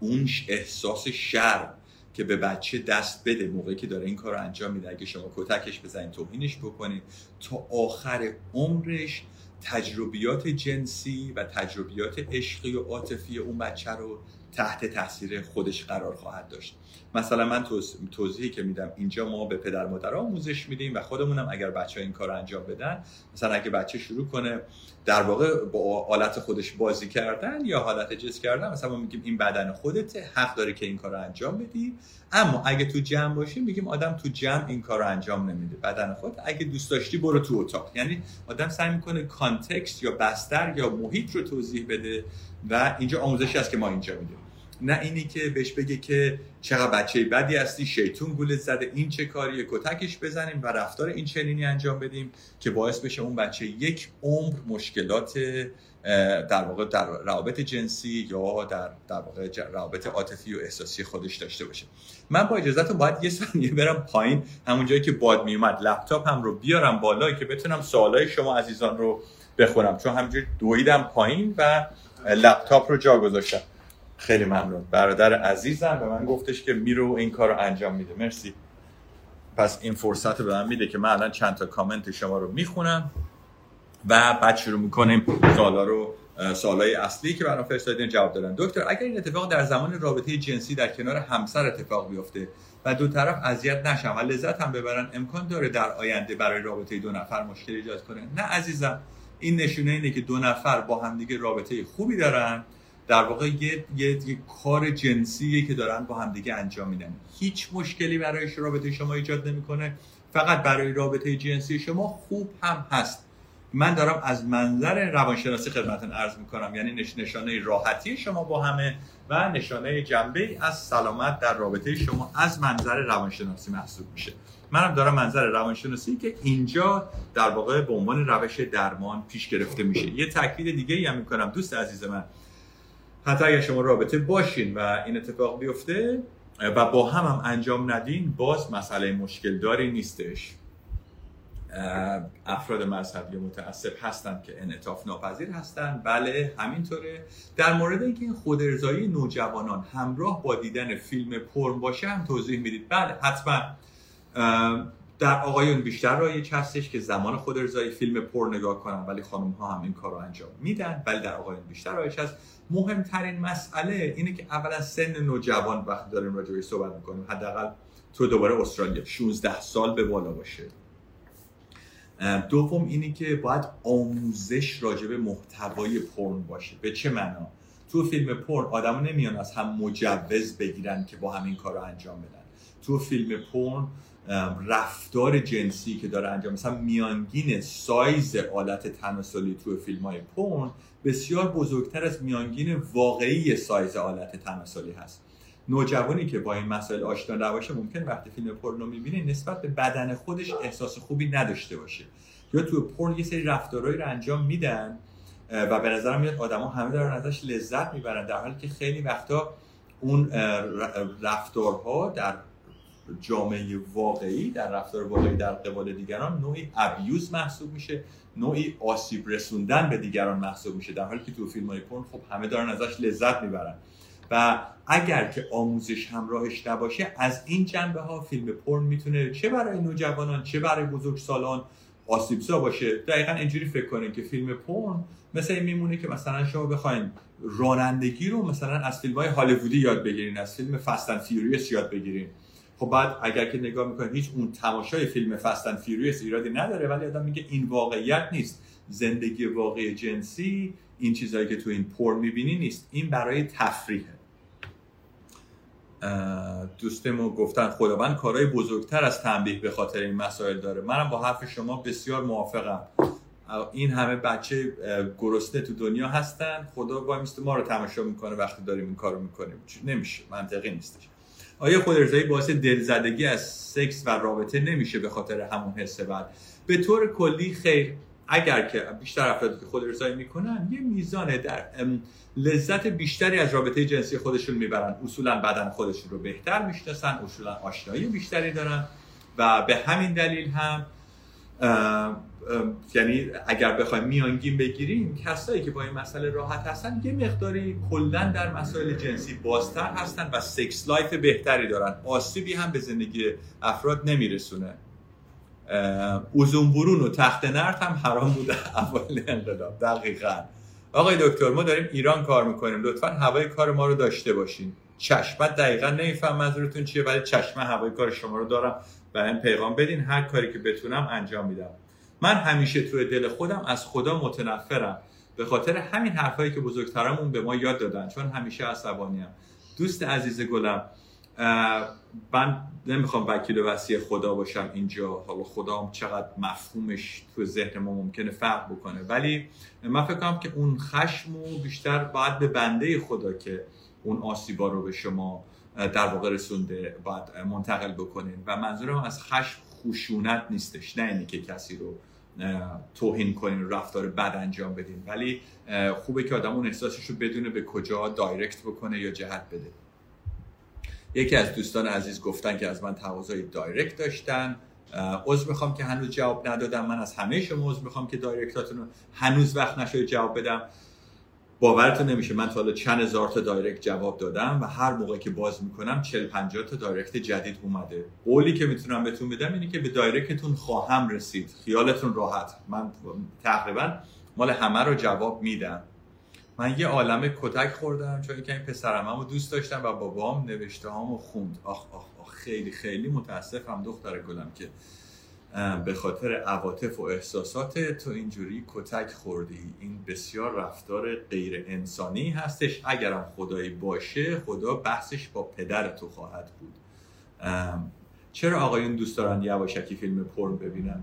اون احساس شرم که به بچه دست بده موقعی که داره این کار رو انجام میده اگه شما کتکش بزنید توهینش بکنید تا آخر عمرش تجربیات جنسی و تجربیات عشقی و عاطفی اون بچه رو تحت تاثیر خودش قرار خواهد داشت. مثلا من توضیحی که میدم اینجا ما به پدر مادر آموزش میدیم و خودمونم اگر بچه ها این کار انجام بدن مثلا اگه بچه شروع کنه در واقع با حالت خودش بازی کردن یا حالت جس کردن مثلا ما میگیم این بدن خودته حق داره که این کار انجام بدی. اما اگه تو جمع باشیم میگیم آدم تو جمع این کار انجام نمیده. بدن خود اگه دوست داشتی برو تو اتاق. یعنی آدم سعی می‌کنه کانتکست یا بستر یا محیط رو توضیح بده و اینجا آموزشی است که ما اینجا میدیم. نه اینی که بهش بگه که چقدر بچه بدی هستی شیطون گولت زده این چه کاریه کتکش بزنیم و رفتار این چنینی انجام بدیم که باعث بشه اون بچه یک عمر مشکلات در واقع در روابط جنسی یا در در واقع روابط عاطفی و احساسی خودش داشته باشه. من با اجازهتون باید یه ثانیه برم پایین همون جایی که باد میومد لپتاپ هم رو بیارم بالا که بتونم سوالای شما عزیزان رو بخونم چون همینجوری دویدم پایین و لپتاپ رو جا گذاشتم. خیلی ممنون. برادر عزیزم به من گفتش که میرو این کار رو انجام میده. مرسی. پس این فرصت به من میده که من الان چند تا کامنت شما رو می‌خونم و بعد شروع می‌کنیم سوالا رو سوالای اصلی که برام فرستادین جواب دادن. دکتر اگر این اتفاق در زمان رابطه جنسی در کنار همسر اتفاق بیفته و دو طرف اذیت نشن و لذت هم ببرن امکان داره در آینده برای رابطه دو نفر مشکل ایجاد کنه؟ نه عزیزم. این نشونه اینه که دو نفر با همدیگه رابطه خوبی دارن در واقع یه, یه،, یه کار جنسیه که دارن با همدیگه انجام میدن. هیچ مشکلی برای رابطه شما ایجاد نمی‌کنه. فقط برای رابطه جنسی شما خوب هم هست. من دارم از منظر روانشناسی خدمتتون عرض می‌کنم. یعنی نشانه راحتی شما با همه و نشانه جنبه از سلامت در رابطه شما از منظر روانشناسی محسوب میشه. منم دارم منظر روانشناسی که اینجا در واقع به عنوان روش درمان پیش گرفته میشه. یه تاکید دیگه ای هم می‌کنم. دوست عزیز من حتی اگر شما رابطه باشین و این اتفاق بیفته و با هم هم انجام ندین باز مسئله مشکل داری نیستش. افراد مذهبی متعصب هستند که انعطاف ناپذیر هستند بله همینطوره. در مورد اینکه این خودارضایی نوجوانان همراه با دیدن فیلم پرن باشه هم توضیح می‌دید. بله حتما. در آقایون بیشتر رایج هستش که زمان خود ارزایی فیلم پر نگاه کنن ولی خانم ها هم این کار رو انجام میدن ولی در آقایون بیشتر رایج هست. مهمترین مسئله اینه که اولا سن نوجوان وقتی داریم راجع به صحبت می‌کنیم حداقل تو دوباره استرالیا 16 سال به بالا باشه. دوم اینه که باید آموزش راجع به محتوای پرن باشه. به چه معنا؟ تو فیلم پرن آدما نمیان از هم مجوز بگیرن که با همین کار رو انجام بدن. تو فیلم پرن رفتار جنسی که داره انجام مثلا میانگین سایز آلت تناسلی تو فیلم های پرن بسیار بزرگتر از میانگین واقعی سایز آلت تناسلی هست. نوجوانی که با این مسائل آشنا نباشه ممکن وقتی فیلم پرن رو می‌بینه نسبت به بدن خودش احساس خوبی نداشته باشه. یا تو پرن یه سری رفتارهایی رو انجام میدن و به نظرم میاد آدما همه دارن ازش لذت می‌برن در حالی که خیلی وقتا اون رفتارها در جامعه واقعی در رفتار واقعی در قبال دیگران نوعی ابیوز محسوب میشه نوعی آسیب رسوندن به دیگران محسوب میشه در حالی که تو فیلم های پرن خب همه دارن ازش لذت می‌برن. و اگر که آموزش همراهش نباشه از این جنبه ها فیلم پرن می‌تونه چه برای نوجوانان چه برای بزرگسالان آسیبزا باشه. دقیقا اینجوری فکر کنین که فیلم پرن مثل این میمونه که مثلا شما بخواین رانندگی رو مثلا از فیلم های هالیوودی یاد بگیرین از فیلم Fast and Furious یاد بگیرین. خب بعد اگر که نگاه می‌کنید هیچ اون تماشای فیلم Fast and Furious ایرادی نداره ولی آدم میگه این واقعیت نیست. زندگی واقعی جنسی این چیزهایی که تو این پر می‌بینی نیست. این برای تفریحه. دوستمون گفتن خداوند کارهای بزرگتر از تنبیه به خاطر این مسائل داره. منم با حرف شما بسیار موافقم. این همه بچه گرسنه تو دنیا هستن. خدا با ما رو تماشا می‌کنه وقتی داریم این کارو می‌کنیم. نمیشه. منطقی نیستش. آیا خود ارزایی باعث دلزدگی از سکس و رابطه نمیشه به خاطر همون حس بعد؟ به طور کلی خیر اگر که بیشتر افرادی که خود ارزایی می‌کنن یه میزان در لذت بیشتری از رابطه جنسی خودشون می‌برن. اصولا بدن خودشون رو بهتر می‌شناسن اصولا آشنایی بیشتری دارن و به همین دلیل هم یعنی اگر بخوایم میانگین بگیریم کسایی که با این مسئله راحت هستن یه مقداری کلا در مسائل جنسی بازتر هستن و sex life بهتری دارن. آسیبی هم به زندگی افراد نمیرسونه. اوزون برون و تخته نرد هم حرام بوده. اول انقلاب. دقیقا. آقای دکتر ما داریم ایران کار می‌کنیم. لطفا هوای کار ما رو داشته باشین. چشم. دقیقا نمیفهم منظورتون چیه ولی چشم هوای کار شما رو دارم این پیغام بدین هر کاری که بتونم انجام میدم. من همیشه توی دل خودم از خدا متنفرم. به خاطر همین حرفایی که بزرگترمون به ما یاد دادن چون همیشه عصبانیم. دوست عزیز گلم من نمی‌خوام وکیل و وسیع خدا باشم اینجا. حالا خدا هم چقدر مفهومش تو ذهن ما ممکنه فرق بکنه. ولی من فکر کنم که اون خشم و بیشتر باید به بنده خدا که اون آسیبا رو به شما در واقع رسونده باید منتقل بکنین. و منظورم از خشم خشونت نیستش. نه اینی که کسی رو توهین کنین رفتار بد انجام بدین. ولی خوبه که آدم اون احساسش رو بدونه به کجا direct بکنه یا جهت بده. یکی از دوستان عزیز گفتن که از من تقاضای direct داشتن. عذر می‌خوام که هنوز جواب ندادم. من از همه شما عذر می‌خوام که direct اتون رو هنوز وقت نشده جواب بدم. باورتون نمیشه من تا حالا چند هزار تا direct جواب دادم و هر موقع که باز می‌کنم 40 50 تا direct جدید اومده. قولی که می‌تونم بهتون بدم اینه که به direct تون خواهم رسید. خیالتون راحت. من تقریبا مال همه رو جواب میدم. من یه عالم کتک خوردم چون که یه پسرم دوست داشتم و بابام نوشته هامو خوند. آخ آخ آخ خیلی خیلی متاسفم دختر گلم که به خاطر عواطف و احساسات تو اینجوری کتک خوردی. این بسیار رفتار غیر انسانی هستش. اگرم خدایی باشه خدا بحثش با پدر تو خواهد بود. چرا آقایون دوست دارن یواشکی فیلم پرن ببینن؟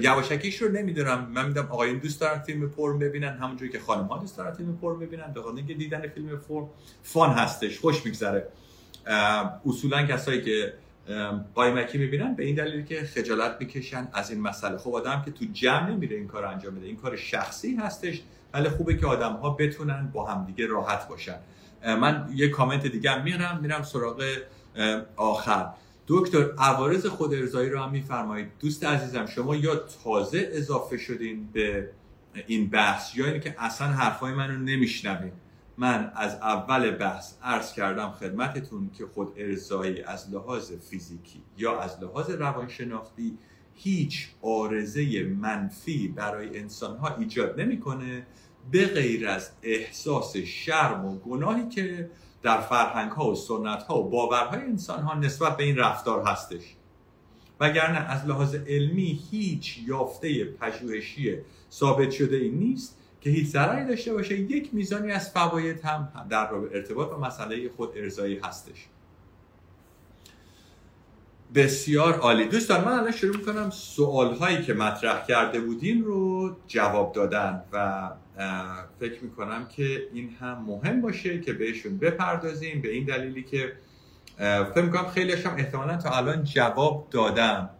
یواشکیش رو نمی‌دونم. من میدم آقایون دوست دارن فیلم پرن ببینن. همونجوری که خانم ها دوست دارن فیلم پرن ببینن. به خاطر اینکه دیدن فیلم پرن فان هستش. خوش میگذره. اصولا کسایی که قایمکی می‌بینن به این دلیل که خجالت می‌کشن از این مسئله. خب آدم که تو جمع نمیره این کار انجام بده این کار شخصی هستش ولی خوبه که آدم ها بتونن با همدیگه راحت باشن. من یه کامنت دیگه میرم میرم سراغ آخر. دکتر عوارض خود ارزایی رو هم میفرمایید. دوست عزیزم شما یا تازه اضافه شدین به این بحث یا اینکه اصلا حرفای منو نمیشنوین؟ من از اول بحث عرض کردم خدمتتون که خود ارزایی از لحاظ فیزیکی یا از لحاظ روانشناختی هیچ آرزه منفی برای انسانها ایجاد نمی‌کنه به غیر از احساس شرم و گناهی که در فرهنگ ها و سنت ها و باورهای انسان ها نسبت به این رفتار هستش. وگرنه از لحاظ علمی هیچ یافته پژوهشی ثابت شده ای نیست. که هیچ ضرری داشته باشه یک میزانی از فواید هم در ارتباط با مسئله خود ارزایی هستش. بسیار عالی. دوستان من الان شروع می‌کنم سوال هایی که مطرح کرده بودین رو جواب دادن و فکر می‌کنم که این هم مهم باشه که بهشون بپردازیم به این دلیلی که فکر می‌کنم خیلی هم احتمالا تا الان جواب دادم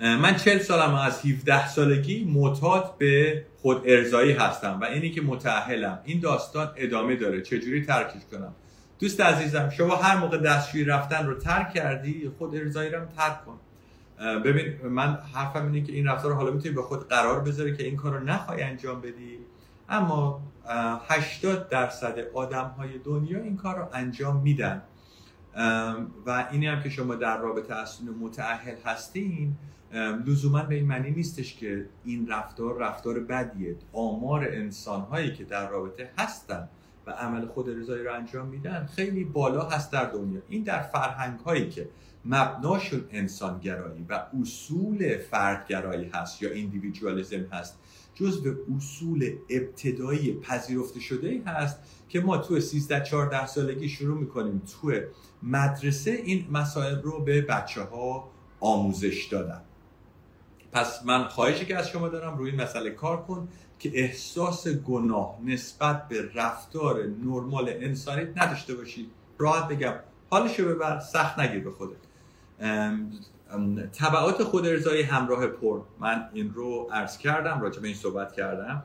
من چل سالم از 17 سالگی معتاد به خود ارزایی هستم و اینی که متعهلم این داستان ادامه داره. چجوری ترکش کنم؟ دوست عزیزم شما هر موقع دستشویی رفتن رو ترک کردی خود ارزایی رو ترک کن. ببین من حرفم اینه که این رفتار حالا می‌تونی به خود قرار بذاری که این کار رو نخوای انجام بدی. اما 80 درصد آدم های دنیا این کار رو انجام میدن. و اینی هم که شما در رابطه اصلا متعهل هستین لزوما به این معنی نیستش که این رفتار رفتار بدیه. آمار انسان هایی که در رابطه هستن و عمل خود رضایی رو انجام میدن خیلی بالا هست در دنیا. این در فرهنگ هایی که مبناشون انسانگرایی و اصول فردگرایی هست یا ایندیویدوالیسم هست جز به اصول ابتدایی پذیرفته شده ای هست که ما تو 13 14 سالگی شروع می‌کنیم تو مدرسه این مسائل رو به بچه ها آموزش دادن. پس من خواهشی که از شما دارم روی این مسئله کار کن که احساس گناه نسبت به رفتار نرمال انسانی نداشته باشی. راحت بگم. حالشو ببر سخت نگیر به خودت. طبعات خود ارزایی همراه پر. من این رو عرض کردم راجع به این صحبت کردم.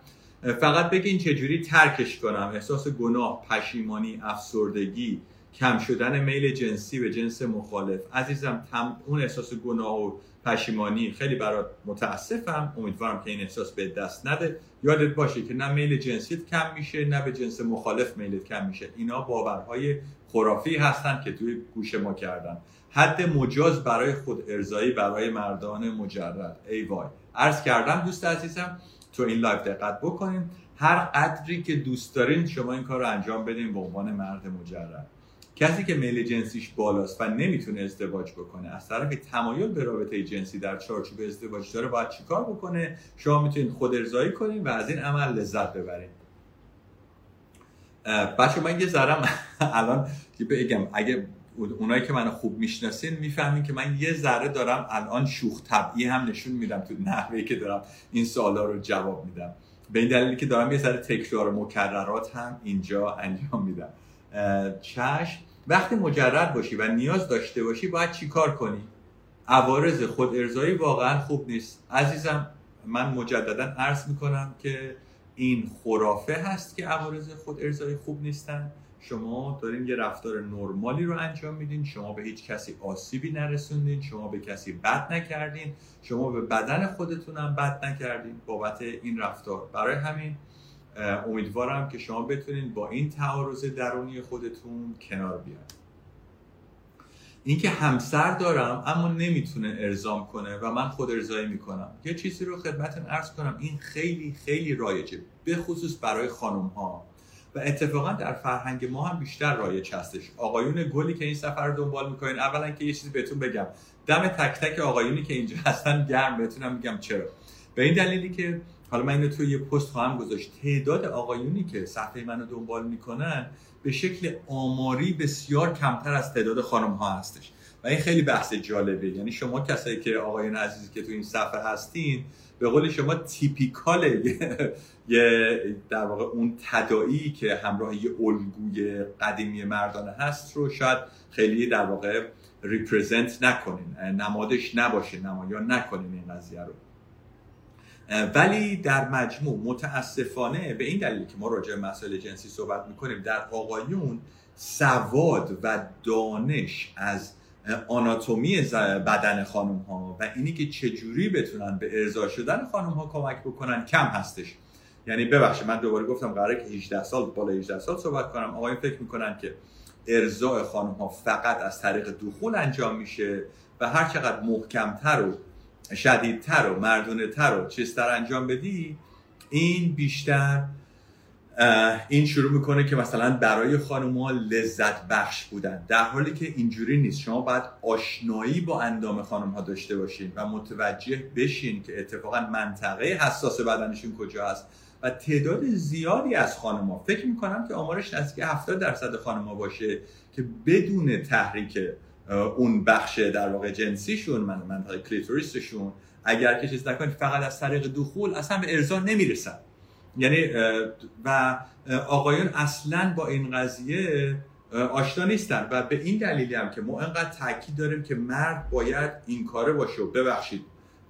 فقط بگین چجوری ترکش کنم. احساس گناه پشیمانی افسردگی کم شدن میل جنسی به جنس مخالف. عزیزم تم... اون احساس گناه و پشیمانی خیلی برات متاسفم. امیدوارم که این احساس به دست نده. یادت باشه که نه میل جنسیت کم میشه نه به جنس مخالف میلت کم میشه. اینا باورهای خرافی هستن که توی گوش ما کردن. حد مجاز برای خود ارزایی برای مردان مجرد. ای وای. عرض کردم دوست عزیزم تو این live دقت بکنین. هر قدری که دوست دارین شما این کار رو انجام بدین به عنوان مرد مجرد. کسی که میل جنسیش بالاست و نمی‌تونه ازدواج بکنه از طرف تمایل به رابطه جنسی در چارچوب ازدواج داره باید چیکار بکنه؟ شما می‌تونید خود ارضایی کنین و از این عمل لذت ببرین. بچه من یه ذرم الان بگم اگه اونایی که منو خوب می‌شناسین می‌فهمین که من یه ذره دارم الان شوخ طبعی هم نشون میدم تو نحوهی که دارم این سوالا رو جواب میدم. به این دلیلی که دارم یه ذره تکرار مکررات هم اینجا انجام میدم. چشم. وقتی مجرد باشی و نیاز داشته باشی باید چی کار کنی؟ عوارض خود ارزایی واقعا خوب نیست. عزیزم من مجددا عرض می‌کنم که این خرافه هست که عوارض خود ارزایی خوب نیستن. شما دارین یه رفتار نرمالی رو انجام میدین. شما به هیچ کسی آسیبی نرسوندین. شما به کسی بد نکردین. شما به بدن خودتون هم بد نکردین. بابت این رفتار. برای همین امیدوارم که شما بتونین با این تعارض درونی خودتون کنار بیاین. اینکه همسر دارم اما نمی‌تونه ارزام کنه و من خود ارزایی می‌کنم. یه چیزی رو خدمتتون ارز کنم. این خیلی خیلی رایجه به خصوص برای خانم ها و اتفاقا در فرهنگ ما هم بیشتر رایج هستش. آقایون گلی که این سفر رو دنبال می‌کنین اولا که یه چیزی بهتون بگم. دم تک تک آقایونی که اینجا هستن گرم بهتونم میگم چرا. به این دلیلی که حالا من اینو توی یه پست خواهم گذاشت. تعداد آقایونی که صفحه منو دنبال می‌کنن به شکل آماری بسیار کمتر از تعداد خانم ها هستش. و این خیلی بحث جالبه. یعنی شما کسایی که آقایون عزیزی که تو این صفحه هستین به قول شما تیپیکال یه در واقع اون تدایی که همراه یه الگوی قدیمی مردانه هست رو شاید خیلی در واقع ریپرزنت نکنین. نمادش نباشه نمایان نکنین این قضیه رو. ولی در مجموع متاسفانه به این دلیل که ما راجع به مسائل جنسی صحبت می‌کنیم در آقایون سواد و دانش از آناتومی بدن خانم ها و اینی که چجوری بتونن به ارضا شدن خانم ها کمک بکنن کم هستش. یعنی ببخشید من دوباره گفتم قراره که 18 سال بالا 18 سال صحبت کنم. آقایون فکر می‌کنن که ارضاء خانم ها فقط از طریق دخول انجام میشه و هر چقدر محکمتر و شدیدتر و مردونه تر و چیزتر انجام بدی این بیشتر این شروع می‌کنه که مثلا برای ها لذت بخش بودن. در حالی که اینجوری نیست. شما باید آشنایی با اندام خانم ها داشته باشین و متوجه بشین که اتفاقا منطقه حساس بدنشون کجا هست و تعداد زیادی از ها فکر می‌کنم که آمارش نزدیک 70 درصد ها باشه که بدون تحریک اون بخش در واقع جنسیشون من منطقه کلیتوریسشون اگر که چیز نکنید فقط از طریق دخول اصلا به ارضا نمی‌رسن. یعنی و آقایون اصلا با این قضیه آشنا نیستن. و به این دلیلی هم که ما انقدر تاکید داریم که مرد باید این کاره باشه و ببخشید.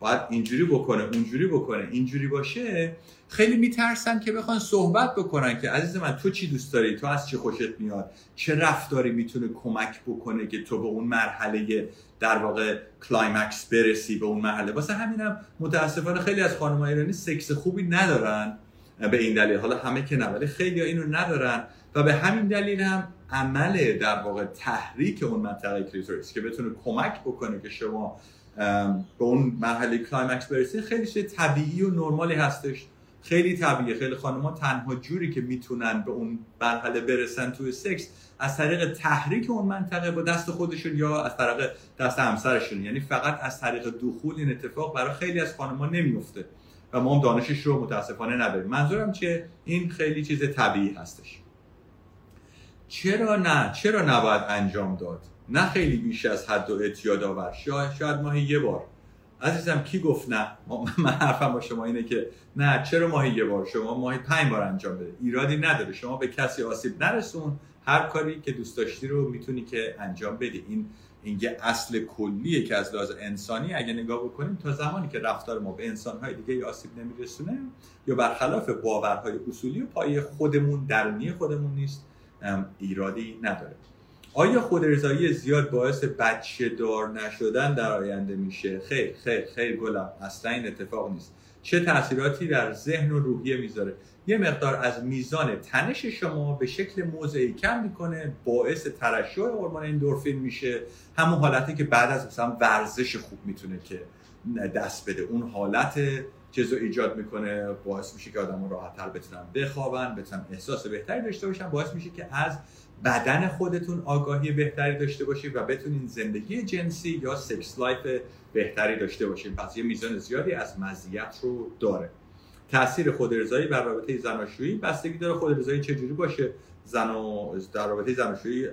باید اینجوری بکنه اونجوری بکنه اینجوری باشه خیلی میترسن که بخوان صحبت بکنن که عزیز من تو چی دوست داری؟ تو از چی خوشت میاد؟ چه رفتاری می‌تونه کمک بکنه که تو به اون مرحله در واقع climax برسی به اون مرحله؟ واسه همینم متاسفانه خیلی از خانم‌های ایرانی سکس خوبی ندارن به این دلیل. حالا همه که نه ولی خیلی اینو ندارن و به همین دلیل هم عمل در واقع تحریک اون منطقه clitoris که بتونه کمک بکنه که شما به اون مرحله climax برسید خیلی چیز طبیعی و نرمالی هستش. خیلی طبیعیه. خیلی خانم‌ها تنها جوری که می‌تونن به اون مرحله برسن توی سکس از طریق تحریک اون منطقه با دست خودشون یا از طریق دست همسرشون. یعنی فقط از طریق دخول این اتفاق برای خیلی از خانم‌ها نمیفته. و ما هم دانشش رو متاسفانه نداریم. منظورم چیه؟ این خیلی چیز طبیعی هستش. چرا نه؟ چرا نباید انجام داد؟ نه خیلی بیش از حد و اعتیاد آور. شاید, شاید ماهی یه بار. عزیزم کی گفت نه؟ من حرفم با شما اینه که نه چرا ماهی یه بار؟ شما ماهی پنج بار انجام بده ایرادی نداره. شما به کسی آسیب نرسون. هر کاری که دوست داشتی رو می‌تونی که انجام بدی. این این یه اصل کلیه که از لحاظ انسانی اگه نگاه بکنیم تا زمانی که رفتار ما به انسانهای دیگه آسیب نمیرسونه یا برخلاف باورهای اصولی و پای خودمون درونی خودمون نیست ایرادی نداره. آیا خودرضایی زیاد باعث بچه دار نشدن در آینده میشه؟ خیر خیر خیر گلم اصلا این اتفاق نیست. چه تاثیراتی در ذهن و روحیه می‌ذاره؟ یه مقدار از میزان تنش شما به شکل موضعی کم می‌کنه باعث ترشح هورمون اندورفین میشه. همون حالتی که بعد از مثلا ورزش خوب می‌تونه که دست بده. اون حالت چیزو ایجاد می‌کنه باعث میشه که آدم راحت تر بتونن بخوابن بتونن احساس بهتری داشته باشن باعث میشه که از بدن خودتون آگاهی بهتری داشته باشید و بتونین زندگی جنسی یا sex life بهتری داشته باشید. پس یه میزان زیادی از مزیت رو داره. تاثیر خودرضایی بر رابطه زناشویی بستگی داره خودرضایی چجوری باشه. زن و در رابطه زناشویی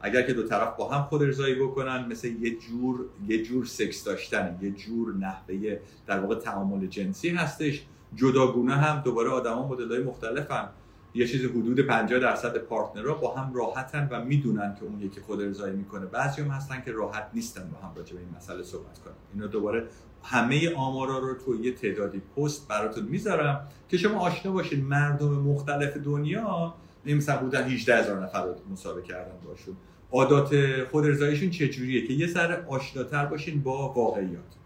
اگر که دو طرف با هم خود ارزایی بکنن مثل یه جور یه جور سکس داشتن یه جور نحوه در واقع تعامل جنسی هستش. جداگونه هم دوباره آدما مدل‌های مختلفن. یه چیز حدود 50 درصد پارتنرها با هم راحتن و می‌دونن که اون یکی خود ارزایی می‌کنه. بعضی هم هستن که راحت نیستن با هم راجع به این مسئله صحبت کنن. اینو دوباره همه آمارا رو تو یه تعدادی پست براتون می‌ذارم که شما آشنا باشین مردم مختلف دنیا این مثلا بودن 18 هزار نفر رو مسابقه کردن باشون. عادات خود ارزاییشون چجوریه؟ که یه سر آشناتر باشین با واقعیات.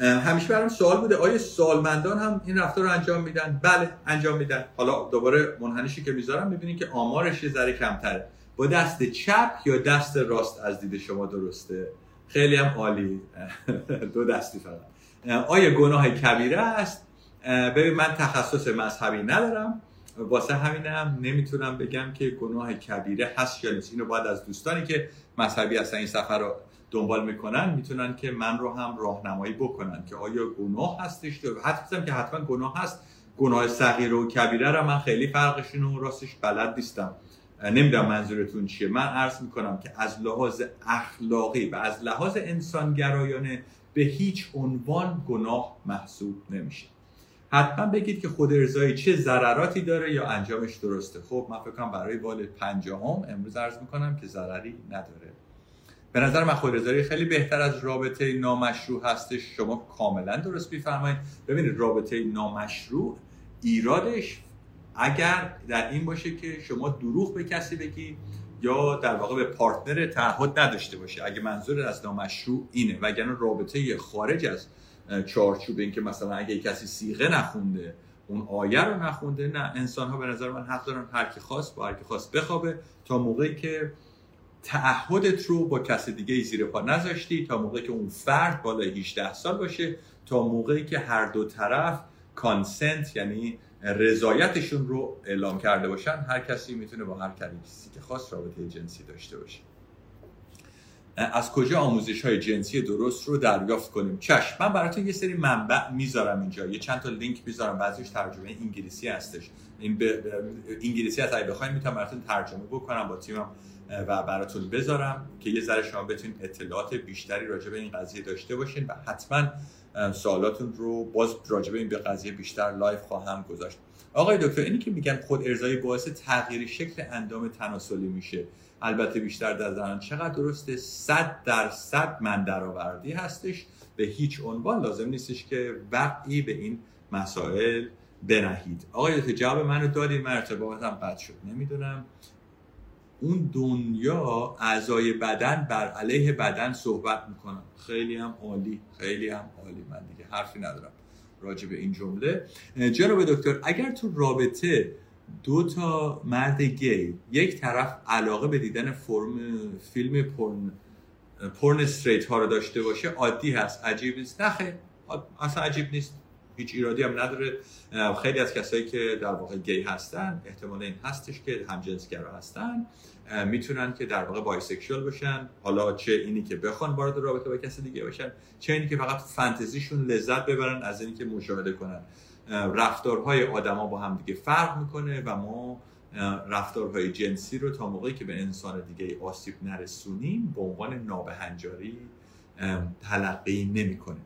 همیشه برام سوال بوده. آیا سالمندان هم این رفتار رو انجام میدن؟ بله انجام میدن. حالا دوباره منحنشی که می‌ذارم می‌بینید که آمارش یه ذره کمتره. با دست چپ یا دست راست از دید شما درسته؟ خیلی هم عالی. دو دستی فقط. آیا گناه کبیره است؟ ببین من تخصص مذهبی ندارم. واسه همینم نمی‌تونم بگم که گناه کبیره هست یا نیست. اینو باید از دوستانی که مذهبی هستن این سفر رو دنبال می‌کنن می‌تونن که من رو هم راهنمایی بکنن که آیا گناه هستش حتی که حتما گناه هست. گناه صغیر و کبیره رو من خیلی فرقشون و راستش بلد نیستم. نمی‌دونم منظورتون چیه. من عرض می‌کنم که از لحاظ اخلاقی و از لحاظ انسانگرایانه به هیچ عنوان گناه محسوب نمیشه. حتما بگید که خود ارزایی چه ضرراتی داره یا انجامش درسته. خب من فکر کنم برای بال پنجاهم امروز عرض می‌کنم که ضرری نداره. به نظر من خود ارزایی خیلی بهتر از رابطه نامشروع هستش. شما کاملا درست میفرمایید. ببینید رابطه نامشروع ایرادش اگر در این باشه که شما دروغ به کسی بگی یا در واقع به پارتنر تعهد نداشته باشه. اگه منظور از نامشروع اینه وگرنه رابطه خارج از چارچوب این که مثلا اگه کسی سیغه نخونده اون آیه رو نخونده نه. انسان ها به نظر من حق دارن هر کی خواست با هر کی خواست بخوابه تا موقعی که تعهدت رو با کسی دیگه زیر پا نذاشتی تا موقعی که اون فرد بالای 18 سال باشه تا موقعی که هر دو طرف کانسنت یعنی رضایتشون رو اعلام کرده باشن هر کسی می‌تونه با هر کسی که خواست رابطه جنسی داشته باشه. از کجا آموزش های جنسی درست رو دریافت کنیم؟ چشم من براتون یه سری منبع می‌ذارم اینجا یه چند تا لینک می‌ذارم بعضیش ترجمه انگلیسی هستش. این به انگلیسی از اگه بخواید می‌تونم براتون ترجمه بکنم با تیمم. و براتون بذارم که یه ذره شما بتونید اطلاعات بیشتری راجع به این قضیه داشته باشین و حتما سوالاتون رو باز راجع به این به قضیه بیشتر لایو خواهم گذاشت. آقای دکتر اینی که میگن خود ارضایی باعث تغییر شکل اندام تناسلی میشه البته بیشتر در زنان چقدر درسته؟ صد درصد من درآوردی هستش به هیچ عنوان لازم نیستش که وقعی به این مسائل بنهید. آقای دکتر جواب منو دادید من ارتباطم قطع شد نمی‌دونم. اون دنیا اعضای بدن بر علیه بدن صحبت می‌کنن. خیلی هم عالی خیلی هم عالی. من دیگه حرفی ندارم راجع به این جمله. جناب دکتر اگر تو رابطه دو تا مرد گی یک طرف علاقه به دیدن فرم فیلم پرن پرن استریت ها رو داشته باشه عادی هست عجیب نیست. نه اصلا عجیب نیست. هیچ ایرادی هم نداره. خیلی از کسایی که در واقع گی هستن احتمال این هستش که همجنسگرا هستن می‌تونن که در واقع بایسکشوال باشن حالا چه اینی که بخوان وارد رابطه با کسی دیگه باشن چه اینی که فقط فانتزیشون لذت ببرن از اینی که مشاهده کنن. رفتارهای آدما با هم دیگه فرق می‌کنه و ما رفتارهای جنسی رو تا موقعی که به انسان دیگه آسیب نرسونیم به عنوان نابهنجاری تلقی نمی‌کنه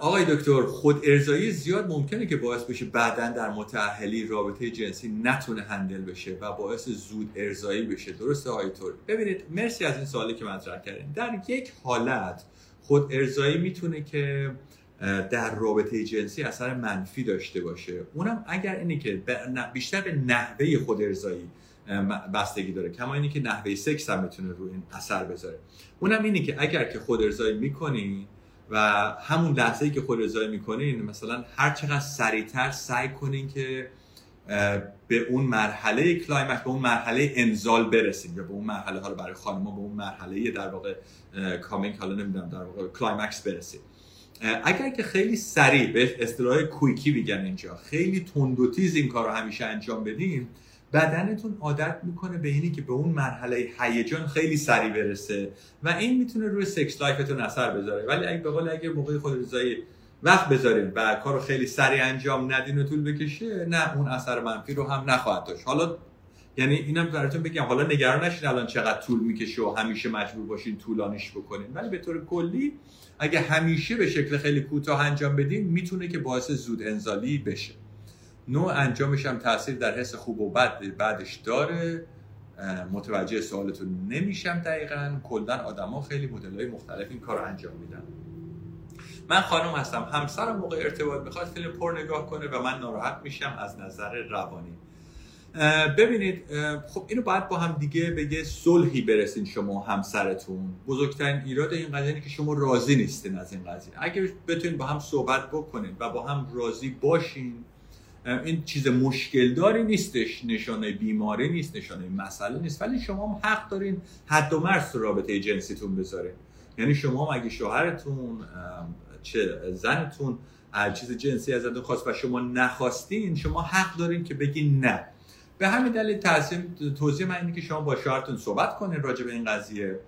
آقای دکتر خود ارزایی زیاد ممکنه که باعث بشه بعدا در متأهلی رابطه جنسی نتونه هندل بشه و باعث زود ارزایی بشه. درسته آقای تور ببینید مرسی از این سوالی که مطرح کردین. در یک حالت خود ارضایی می‌تونه که در رابطه جنسی اثر منفی داشته باشه. اونم اگر اینی که بیشتر به نحوه خود ارضایی بستگی داره. کما اینی که نحوه سکس هم می‌تونه روی این اثر بذاره. اونم اینی که اگر که خود ارضایی می‌کنی و همون لحظه ای که خود ارضایی می‌کنین مثلا هر چقدر سریعتر سعی کنین که به اون مرحله climax به اون مرحله انزال برسید یا به اون مرحله حالا برای خانم‌ها به اون مرحله در واقع coming حالا نمی‌دونم در واقع climax برسید اگر که خیلی سریع به اصطلاح quickie میگن اینجا خیلی تند و تیز این کار رو همیشه انجام بدیم بدنتون عادت می‌کنه به اینی که به اون مرحله هیجان خیلی سریع برسه و این می‌تونه روی sex life تون اثر بذاره. ولی اگه به قول اگه موقع خود ارضایی وقت بذارین و کار رو خیلی سریع انجام ندین و طول بکشه نه اون اثر منفی رو هم نخواهد داشت. حالا یعنی اینم براتون بگم حالا نگران نشین الان چقدر طول می‌کشه و همیشه مجبور باشین طولانیش بکنین. ولی به طور کلی اگه همیشه به شکل خیلی کوتاه انجام بدین می‌تونه که باعث زود انزالی بشه. نوع انجامش هم تاثیر در حس خوب و بد بعدش داره. متوجه سوالتون نمیشم دقیقا. کلا آدما خیلی مدل مختلف این کار انجام میدن. من خانم هستم. همسرم موقع ارتباط می‌خواد فیلم پر نگاه کنه و من ناراحت میشم از نظر روانی. ببینید خب اینو باید با هم دیگه به یه صلحی برسین شما همسرتون. بزرگترین ایراد این قضیه که شما راضی نیستین از این قضیه. اگه بتونین با هم صحبت بکنین و با هم راضی باشین این چیز مشکل داری نیستش نشانه بیماری نیست نشانه مسئله نیست. ولی شما هم حق دارین حد و مرز رابطه جنسیتون بذاره یعنی شما هم اگه شوهرتون چه زنتون چیز جنسی ازتون خواست و شما نخواستین شما حق دارین که بگین نه. به همین دلیل توضیح من اینه که شما با شوهرتون صحبت کنین راجع به این قضیه.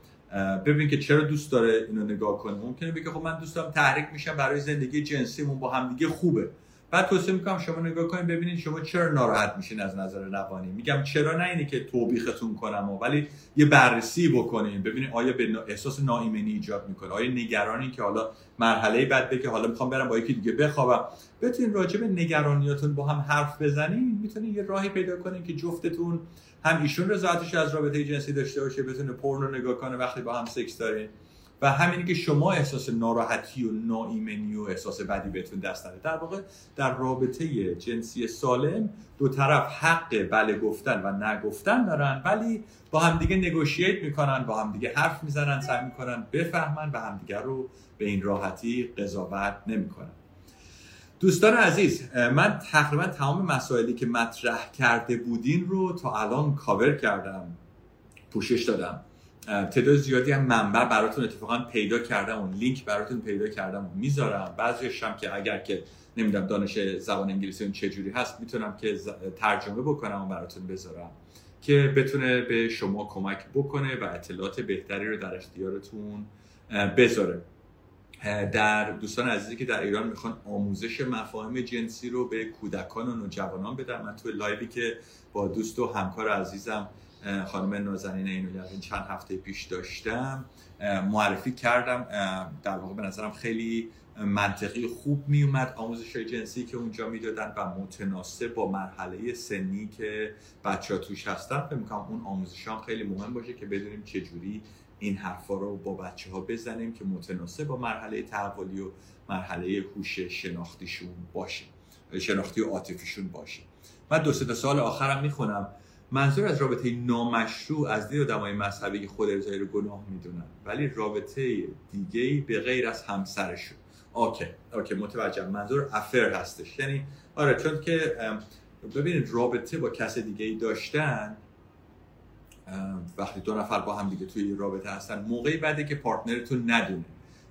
ببین که چرا دوست داره اینو نگاه کنه. ممکنه بگه خب من دوست دارم تحریک میشم برای زندگی جنسیمون با همدیگه خوبه. بعد توصیه می‌کنم شما نگاه کنید ببینید شما چرا ناراحت میشین از نظر روانی. میگم چرا نه اینه که توبیختون کنم ولی یه بررسی بکنین. ببینید آیا به احساس ناایمنی ایجاد می‌کنه؟ آیا نگرانی که حالا مرحله بعد که حالا می‌خوام برم با یکی دیگه بخوابم؟ بتونین راجع به نگرانیاتون با هم حرف بزنین. می‌تونین یه راهی پیدا کنین که جفتتون هم ایشون رضایتش از رابطه جنسی داشته باشه بتونه پورنو نگاه کنه وقتی با هم سکس دارین. و همینی که شما احساس ناراحتی و ناایمنی و احساس بدی بهتون دست نده. در واقع در رابطه جنسی سالم دو طرف حق بله گفتن و نگفتن دارن ولی با همدیگه نگوشیت می‌کنن با همدیگه حرف می‌زنن سعی می‌کنن بفهمن و همدیگه رو به این راحتی قضاوت نمی‌کنن. دوستان عزیز من تقریبا تمام مسائلی که مطرح کرده بودین رو تا الان کاور کردم پوشش دادم. تعداد زیادی هم منبع براتون اتفاقا پیدا کردم اون لینک براتون پیدا کردم می‌ذارم. بعضیش هم که اگر که نمی‌دونم دانش زبان انگلیسی اون چجوری هست می‌تونم که ترجمه بکنم و براتون بذارم که بتونه به شما کمک بکنه و اطلاعات بهتری رو در اختیارتون بذاره. در دوستان عزیزی که در ایران می‌خوان آموزش مفاهیم جنسی رو به کودکان و نوجوانان بدم من تو لایوی که با دوست و همکار عزیزم خانم نازنین اینو این چند هفته پیش داشتم. معرفی کردم. در واقع به نظرم خیلی منطقی خوب می اومد آموزش جنسی که اونجا می‌دادن و متناسب با مرحله سنی که بچه ها توش هستن فکر می‌کنم اون آموزش هم خیلی مهم باشه که بدونیم چجوری این حرفا رو با بچه ها بزنیم که متناسب با مرحله تحولی و مرحله هوش شناختیشون باشه شناختی و عاطفیشون باشه. من دو سه سال آخرم می‌خونم. منظور از رابطه نامشروع از دید آدمای مذهبی خود ارزایی رو گناه می‌دونن ولی رابطه دیگه به غیر از همسرشون okay okay متوجهم. منظور affair هستش. یعنی آره چون که ببینید رابطه با کس دیگه ای داشتن وقتی دو نفر با هم دیگه توی رابطه هستن موقعی بده که partner تون ندونه.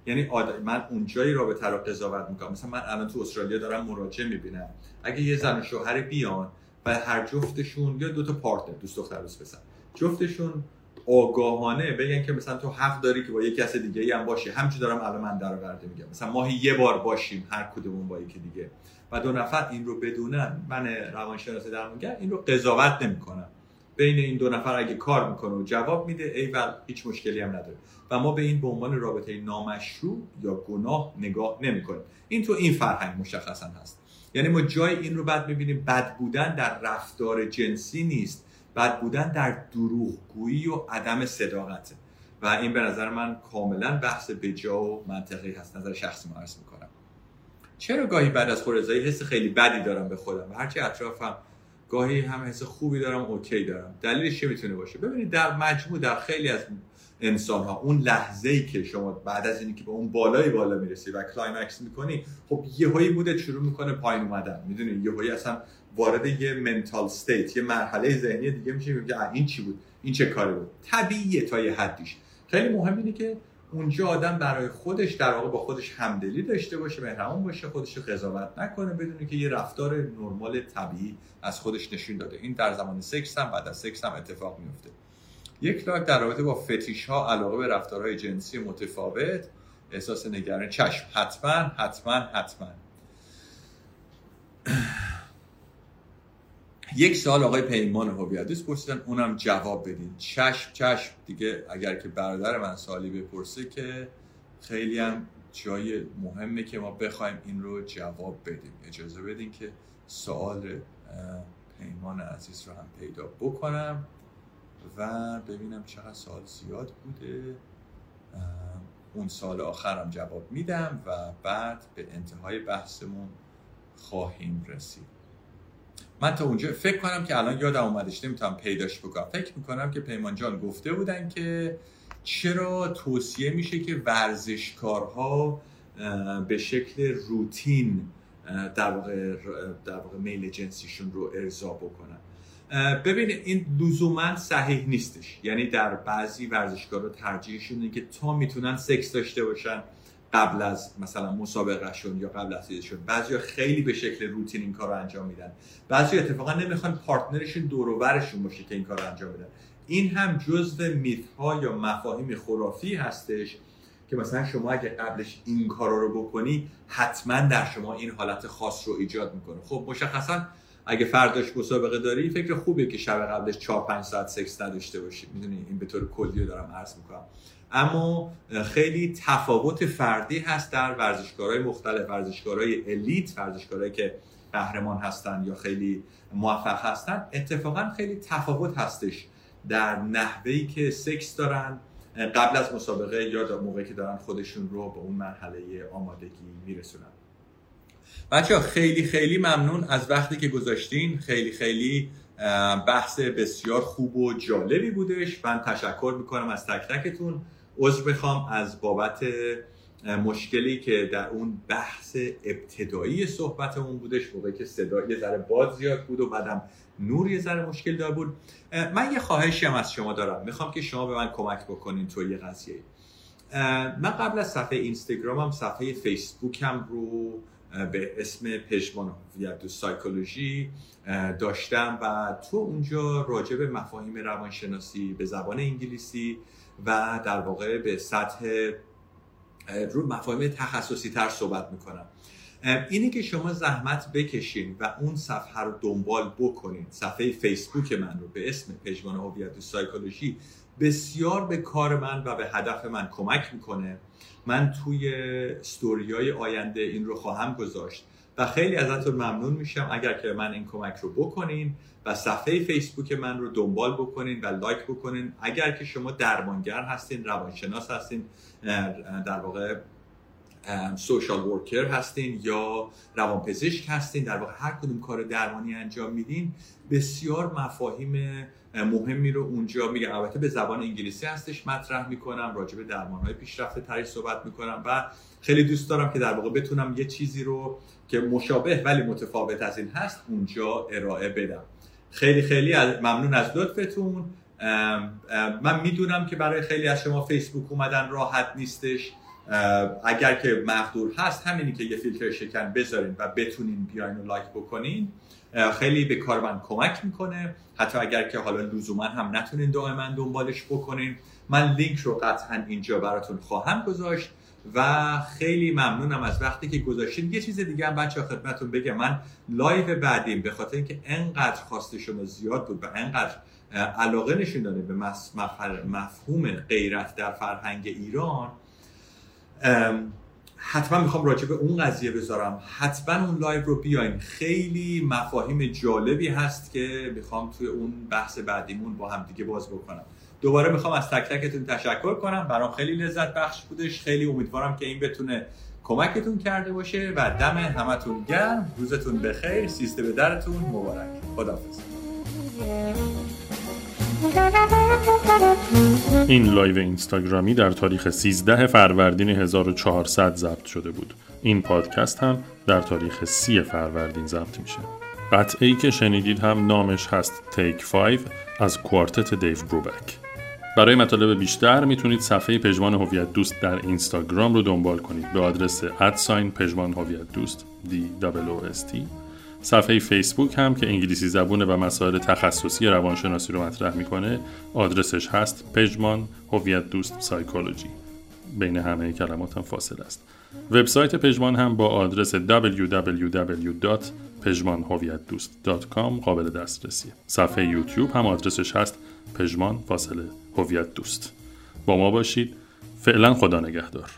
یعنی من اونجایی رابطه رو قضاوت می‌کنم. مثلا من الان تو استرالیا دارم مراجعه می‌بینم. اگه یه زن و شوهر بیان و هر جفتشون یا دو تا partner دوست دختر دوست پسر. جفتشون آگاهانه بگن که مثلا تو حق داری که با یک کس دیگه ای هم باشی. همچی دارم الان من در ورده میگم. مثلا ماهی یه بار باشیم هر کدومون با یکی دیگه. و دو نفر این رو بدونن من روانشناس درمانگر این رو قضاوت نمی‌کنم بین این دو نفر اگه کار می‌کنه و جواب میده ایول هیچ مشکلی هم نداره. و ما به این به عنوان رابطه نامشروع یا گناه نگاه نمی‌کنیم. این تو این فرهنگ مشخصا هست. یعنی ما جای این رو بعد می‌بینیم بد بودن در رفتار جنسی نیست. بد بودن در دروغگویی و عدم صداقته و این به نظر من کاملا بحث بجا و منطقی هست. نظر شخصیمو عرض می‌کنم. چرا گاهی بعد از خود ارضایی حس خیلی بدی دارم به خودم؟ هرچی اطرافم گاهی هم حس خوبی دارم okay دارم. دلیلش چه می‌تونه باشه؟ ببینید در مجموع در خیلی از انسان ها اون لحظه ای که شما بعد از اینی که به اون بالای بالا می‌رسی و climax می‌کنی خب یه high ی بوده شروع می‌کنه پایین اومدن. می‌دونی؟ یه high ی اصلا وارد یه منتال استیت یه مرحله ذهنی دیگه میشه که این چی بود؟ این چه کاری بود؟ طبیعیه تا یه حدیش. خیلی مهم اینه که اونجا آدم برای خودش در واقع با خودش همدلی داشته باشه مهربان باشه خودش قضاوت نکنه بدونه که یه رفتار نرمال طبیعی از خودش نشون داده. این در زمان سکس هم بعد از سکس هم اتفاق میفته یک لاک در رابطه با فتیش ها علاقه به رفتارهای جنسی متفاوت احساس نگرانی چشم حتما حتما حتما. یک سال آقای پیمان هویدوس پرسیدن اونم جواب بدین. چشم چشم. دیگه اگر که برادر من سالی بپرسه که خیلی هم جای مهمه که ما بخوایم این رو جواب بدیم. اجازه بدین که سوال پیمان عزیز رو هم پیدا بکنم. و ببینم چقدر سال زیاد بوده. اون سال آخرم جواب میدم و بعد به انتهای بحثمون خواهیم رسید. من تا اونجا فکر کنم که الان یادم اومدش نمی‌تونم پیداش بکنم. فکر می‌کنم که پیمان جان گفته بودن که چرا توصیه میشه که ورزشکارها به شکل روتین در واقع, در واقع میل جنسیشون رو ارضا بکنن. ببینید این لزوما صحیح نیستش. یعنی در بعضی ورزشکارا ترجیحشون اینه که تا می‌تونن سکس داشته باشن قبل از مثلا مسابقهشون یا قبل از چیزشون بعضیا خیلی به شکل روتین این کار رو انجام میدن. بعضی اتفاقا نمی‌خوان پارتنرشون دور و برشون باشه که این کار رو انجام بدن. این هم جزء میت ها یا مفاهیم خرافی هستش که مثلا شما اگه قبلش این کارا رو بکنی حتما در شما این حالت خاص رو ایجاد می‌کنه. خب مشخصا اگه فرداش مسابقه داری فکر خوبه که شب قبلش 4 5 ساعت سکس نداشته باشی. می‌دونی این به طور کلی دارم عرض می‌کنم. اما خیلی تفاوت فردی هست در ورزشکارهای مختلف ورزشکارهای الیت ورزشکارهایی که قهرمان هستن یا خیلی موفق هستن. اتفاقا خیلی تفاوت هستش در نحوهی که سکس دارن. قبل از مسابقه یا موقعی که دارن خودشون رو به اون مرحله آمادگی میرسونن. بچه خیلی خیلی ممنون از وقتی که گذاشتین. خیلی خیلی بحث بسیار خوب و جالبی بودش. من تشکر می‌کنم از تک تکتون. عذر بخوام از بابت مشکلی که در اون بحث ابتدایی صحبتمون بودش موقعی که صدا یه ذره باد زیاد بود و بعدم نور یه ذره مشکل دار بود. من یه خواهشی هم از شما دارم. می‌خوام که شما به من کمک بکنین تو یه قضیه. من قبل از صفحه اینستاگرامم صفحه فیسبوکم رو به اسم پژمان هویت و سایکولوژی داشتم و تو اونجا راجع به مفاهیم روانشناسی به زبان انگلیسی و در واقع به سطح رو مفاهیم تخصصی تر صحبت می‌کنم. اینه که شما زحمت بکشین و اون صفحه رو دنبال بکنین صفحه فیسبوک من رو به اسم پژمان هویت و سایکولوژی بسیار به کار من و به هدف من کمک می‌کنه. من توی های آینده این رو خواهم گذاشت و خیلی ازتون ممنون میشم. اگر که من این کمک رو بکنین و صفحه فیسبوک من رو دنبال بکنین و لایک بکنین اگر که شما درمانگر هستین روانشناس هستین در واقع سوشال ورکر هستین یا روانپزشک هستین در واقع هر کدوم کار درمانی انجام میدین بسیار مفاهیم مهمی رو اونجا میگم البته به زبان انگلیسی هستش مطرح می‌کنم راجع به درمان های پیشرفته تری صحبت می‌کنم و خیلی دوست دارم که در واقع بتونم یه چیزی رو که مشابه ولی متفاوت از این هست اونجا ارائه بدم. خیلی خیلی ممنون از لطفتون. من می‌دونم که برای خیلی از شما فیسبوک اومدن راحت نیستش. اگر که مقدور هست همینی که یه فیلتر شکن بذارین و بتونین بیاین و لایک بکنین خیلی به کار من کمک می‌کنه. حتی اگر که حالا لزوما هم نتونین دائما دنبالش بکنین من لینک رو قطعا اینجا براتون خواهم گذاشت و خیلی ممنونم از وقتی که گذاشتید یه چیز دیگه هم بچه‌ها خدمتتون بگم. من لایو بعدیم به خاطر اینکه انقدر خواست شما زیاد بود و انقدر علاقه نشون داده به مفهوم غیرت در فرهنگ ایران حتما می‌خوام راجع به اون قضیه بذارم. حتما اون لایو رو بیاین. خیلی مفاهیم جالبی هست که می‌خوام توی اون بحث بعدیمون با هم دیگه باز بکنم. دوباره می‌خوام از تک تکتون تشکر کنم. برام خیلی لذت بخش بودش. خیلی امیدوارم که این بتونه کمکتون کرده باشه و دم همتون گرم. روزتون بخیر. سیزده به درتون مبارک. خداحافظ. این لایو اینستاگرامی در تاریخ 13 فروردین 1400 ضبط شده بود. این پادکست هم در تاریخ 30 فروردین ضبط میشه. قطعه ای که شنیدید هم نامش هست Take Five از کوارتت دیو بروبک. برای مطالب بیشتر می‌تونید صفحه پژمان هویت دوست در اینستاگرام رو دنبال کنید به آدرس ادساین پژمان هویت دوست D صفحه فیسبوک هم که انگلیسی زبونه و مسائل تخصصی روانشناسی رو مطرح می‌کنه آدرسش هست پژمان هویت دوست سایکولوژی. بین همه کلمات هم فاصله است. وبسایت پژمان هم با آدرس www.pejmanhoviatdost.com قابل دسترسیه صفحه یوتیوب هم آدرسش هست پژمان فاصله هویت دوست. با ما باشید. فعلا خدا نگهدار.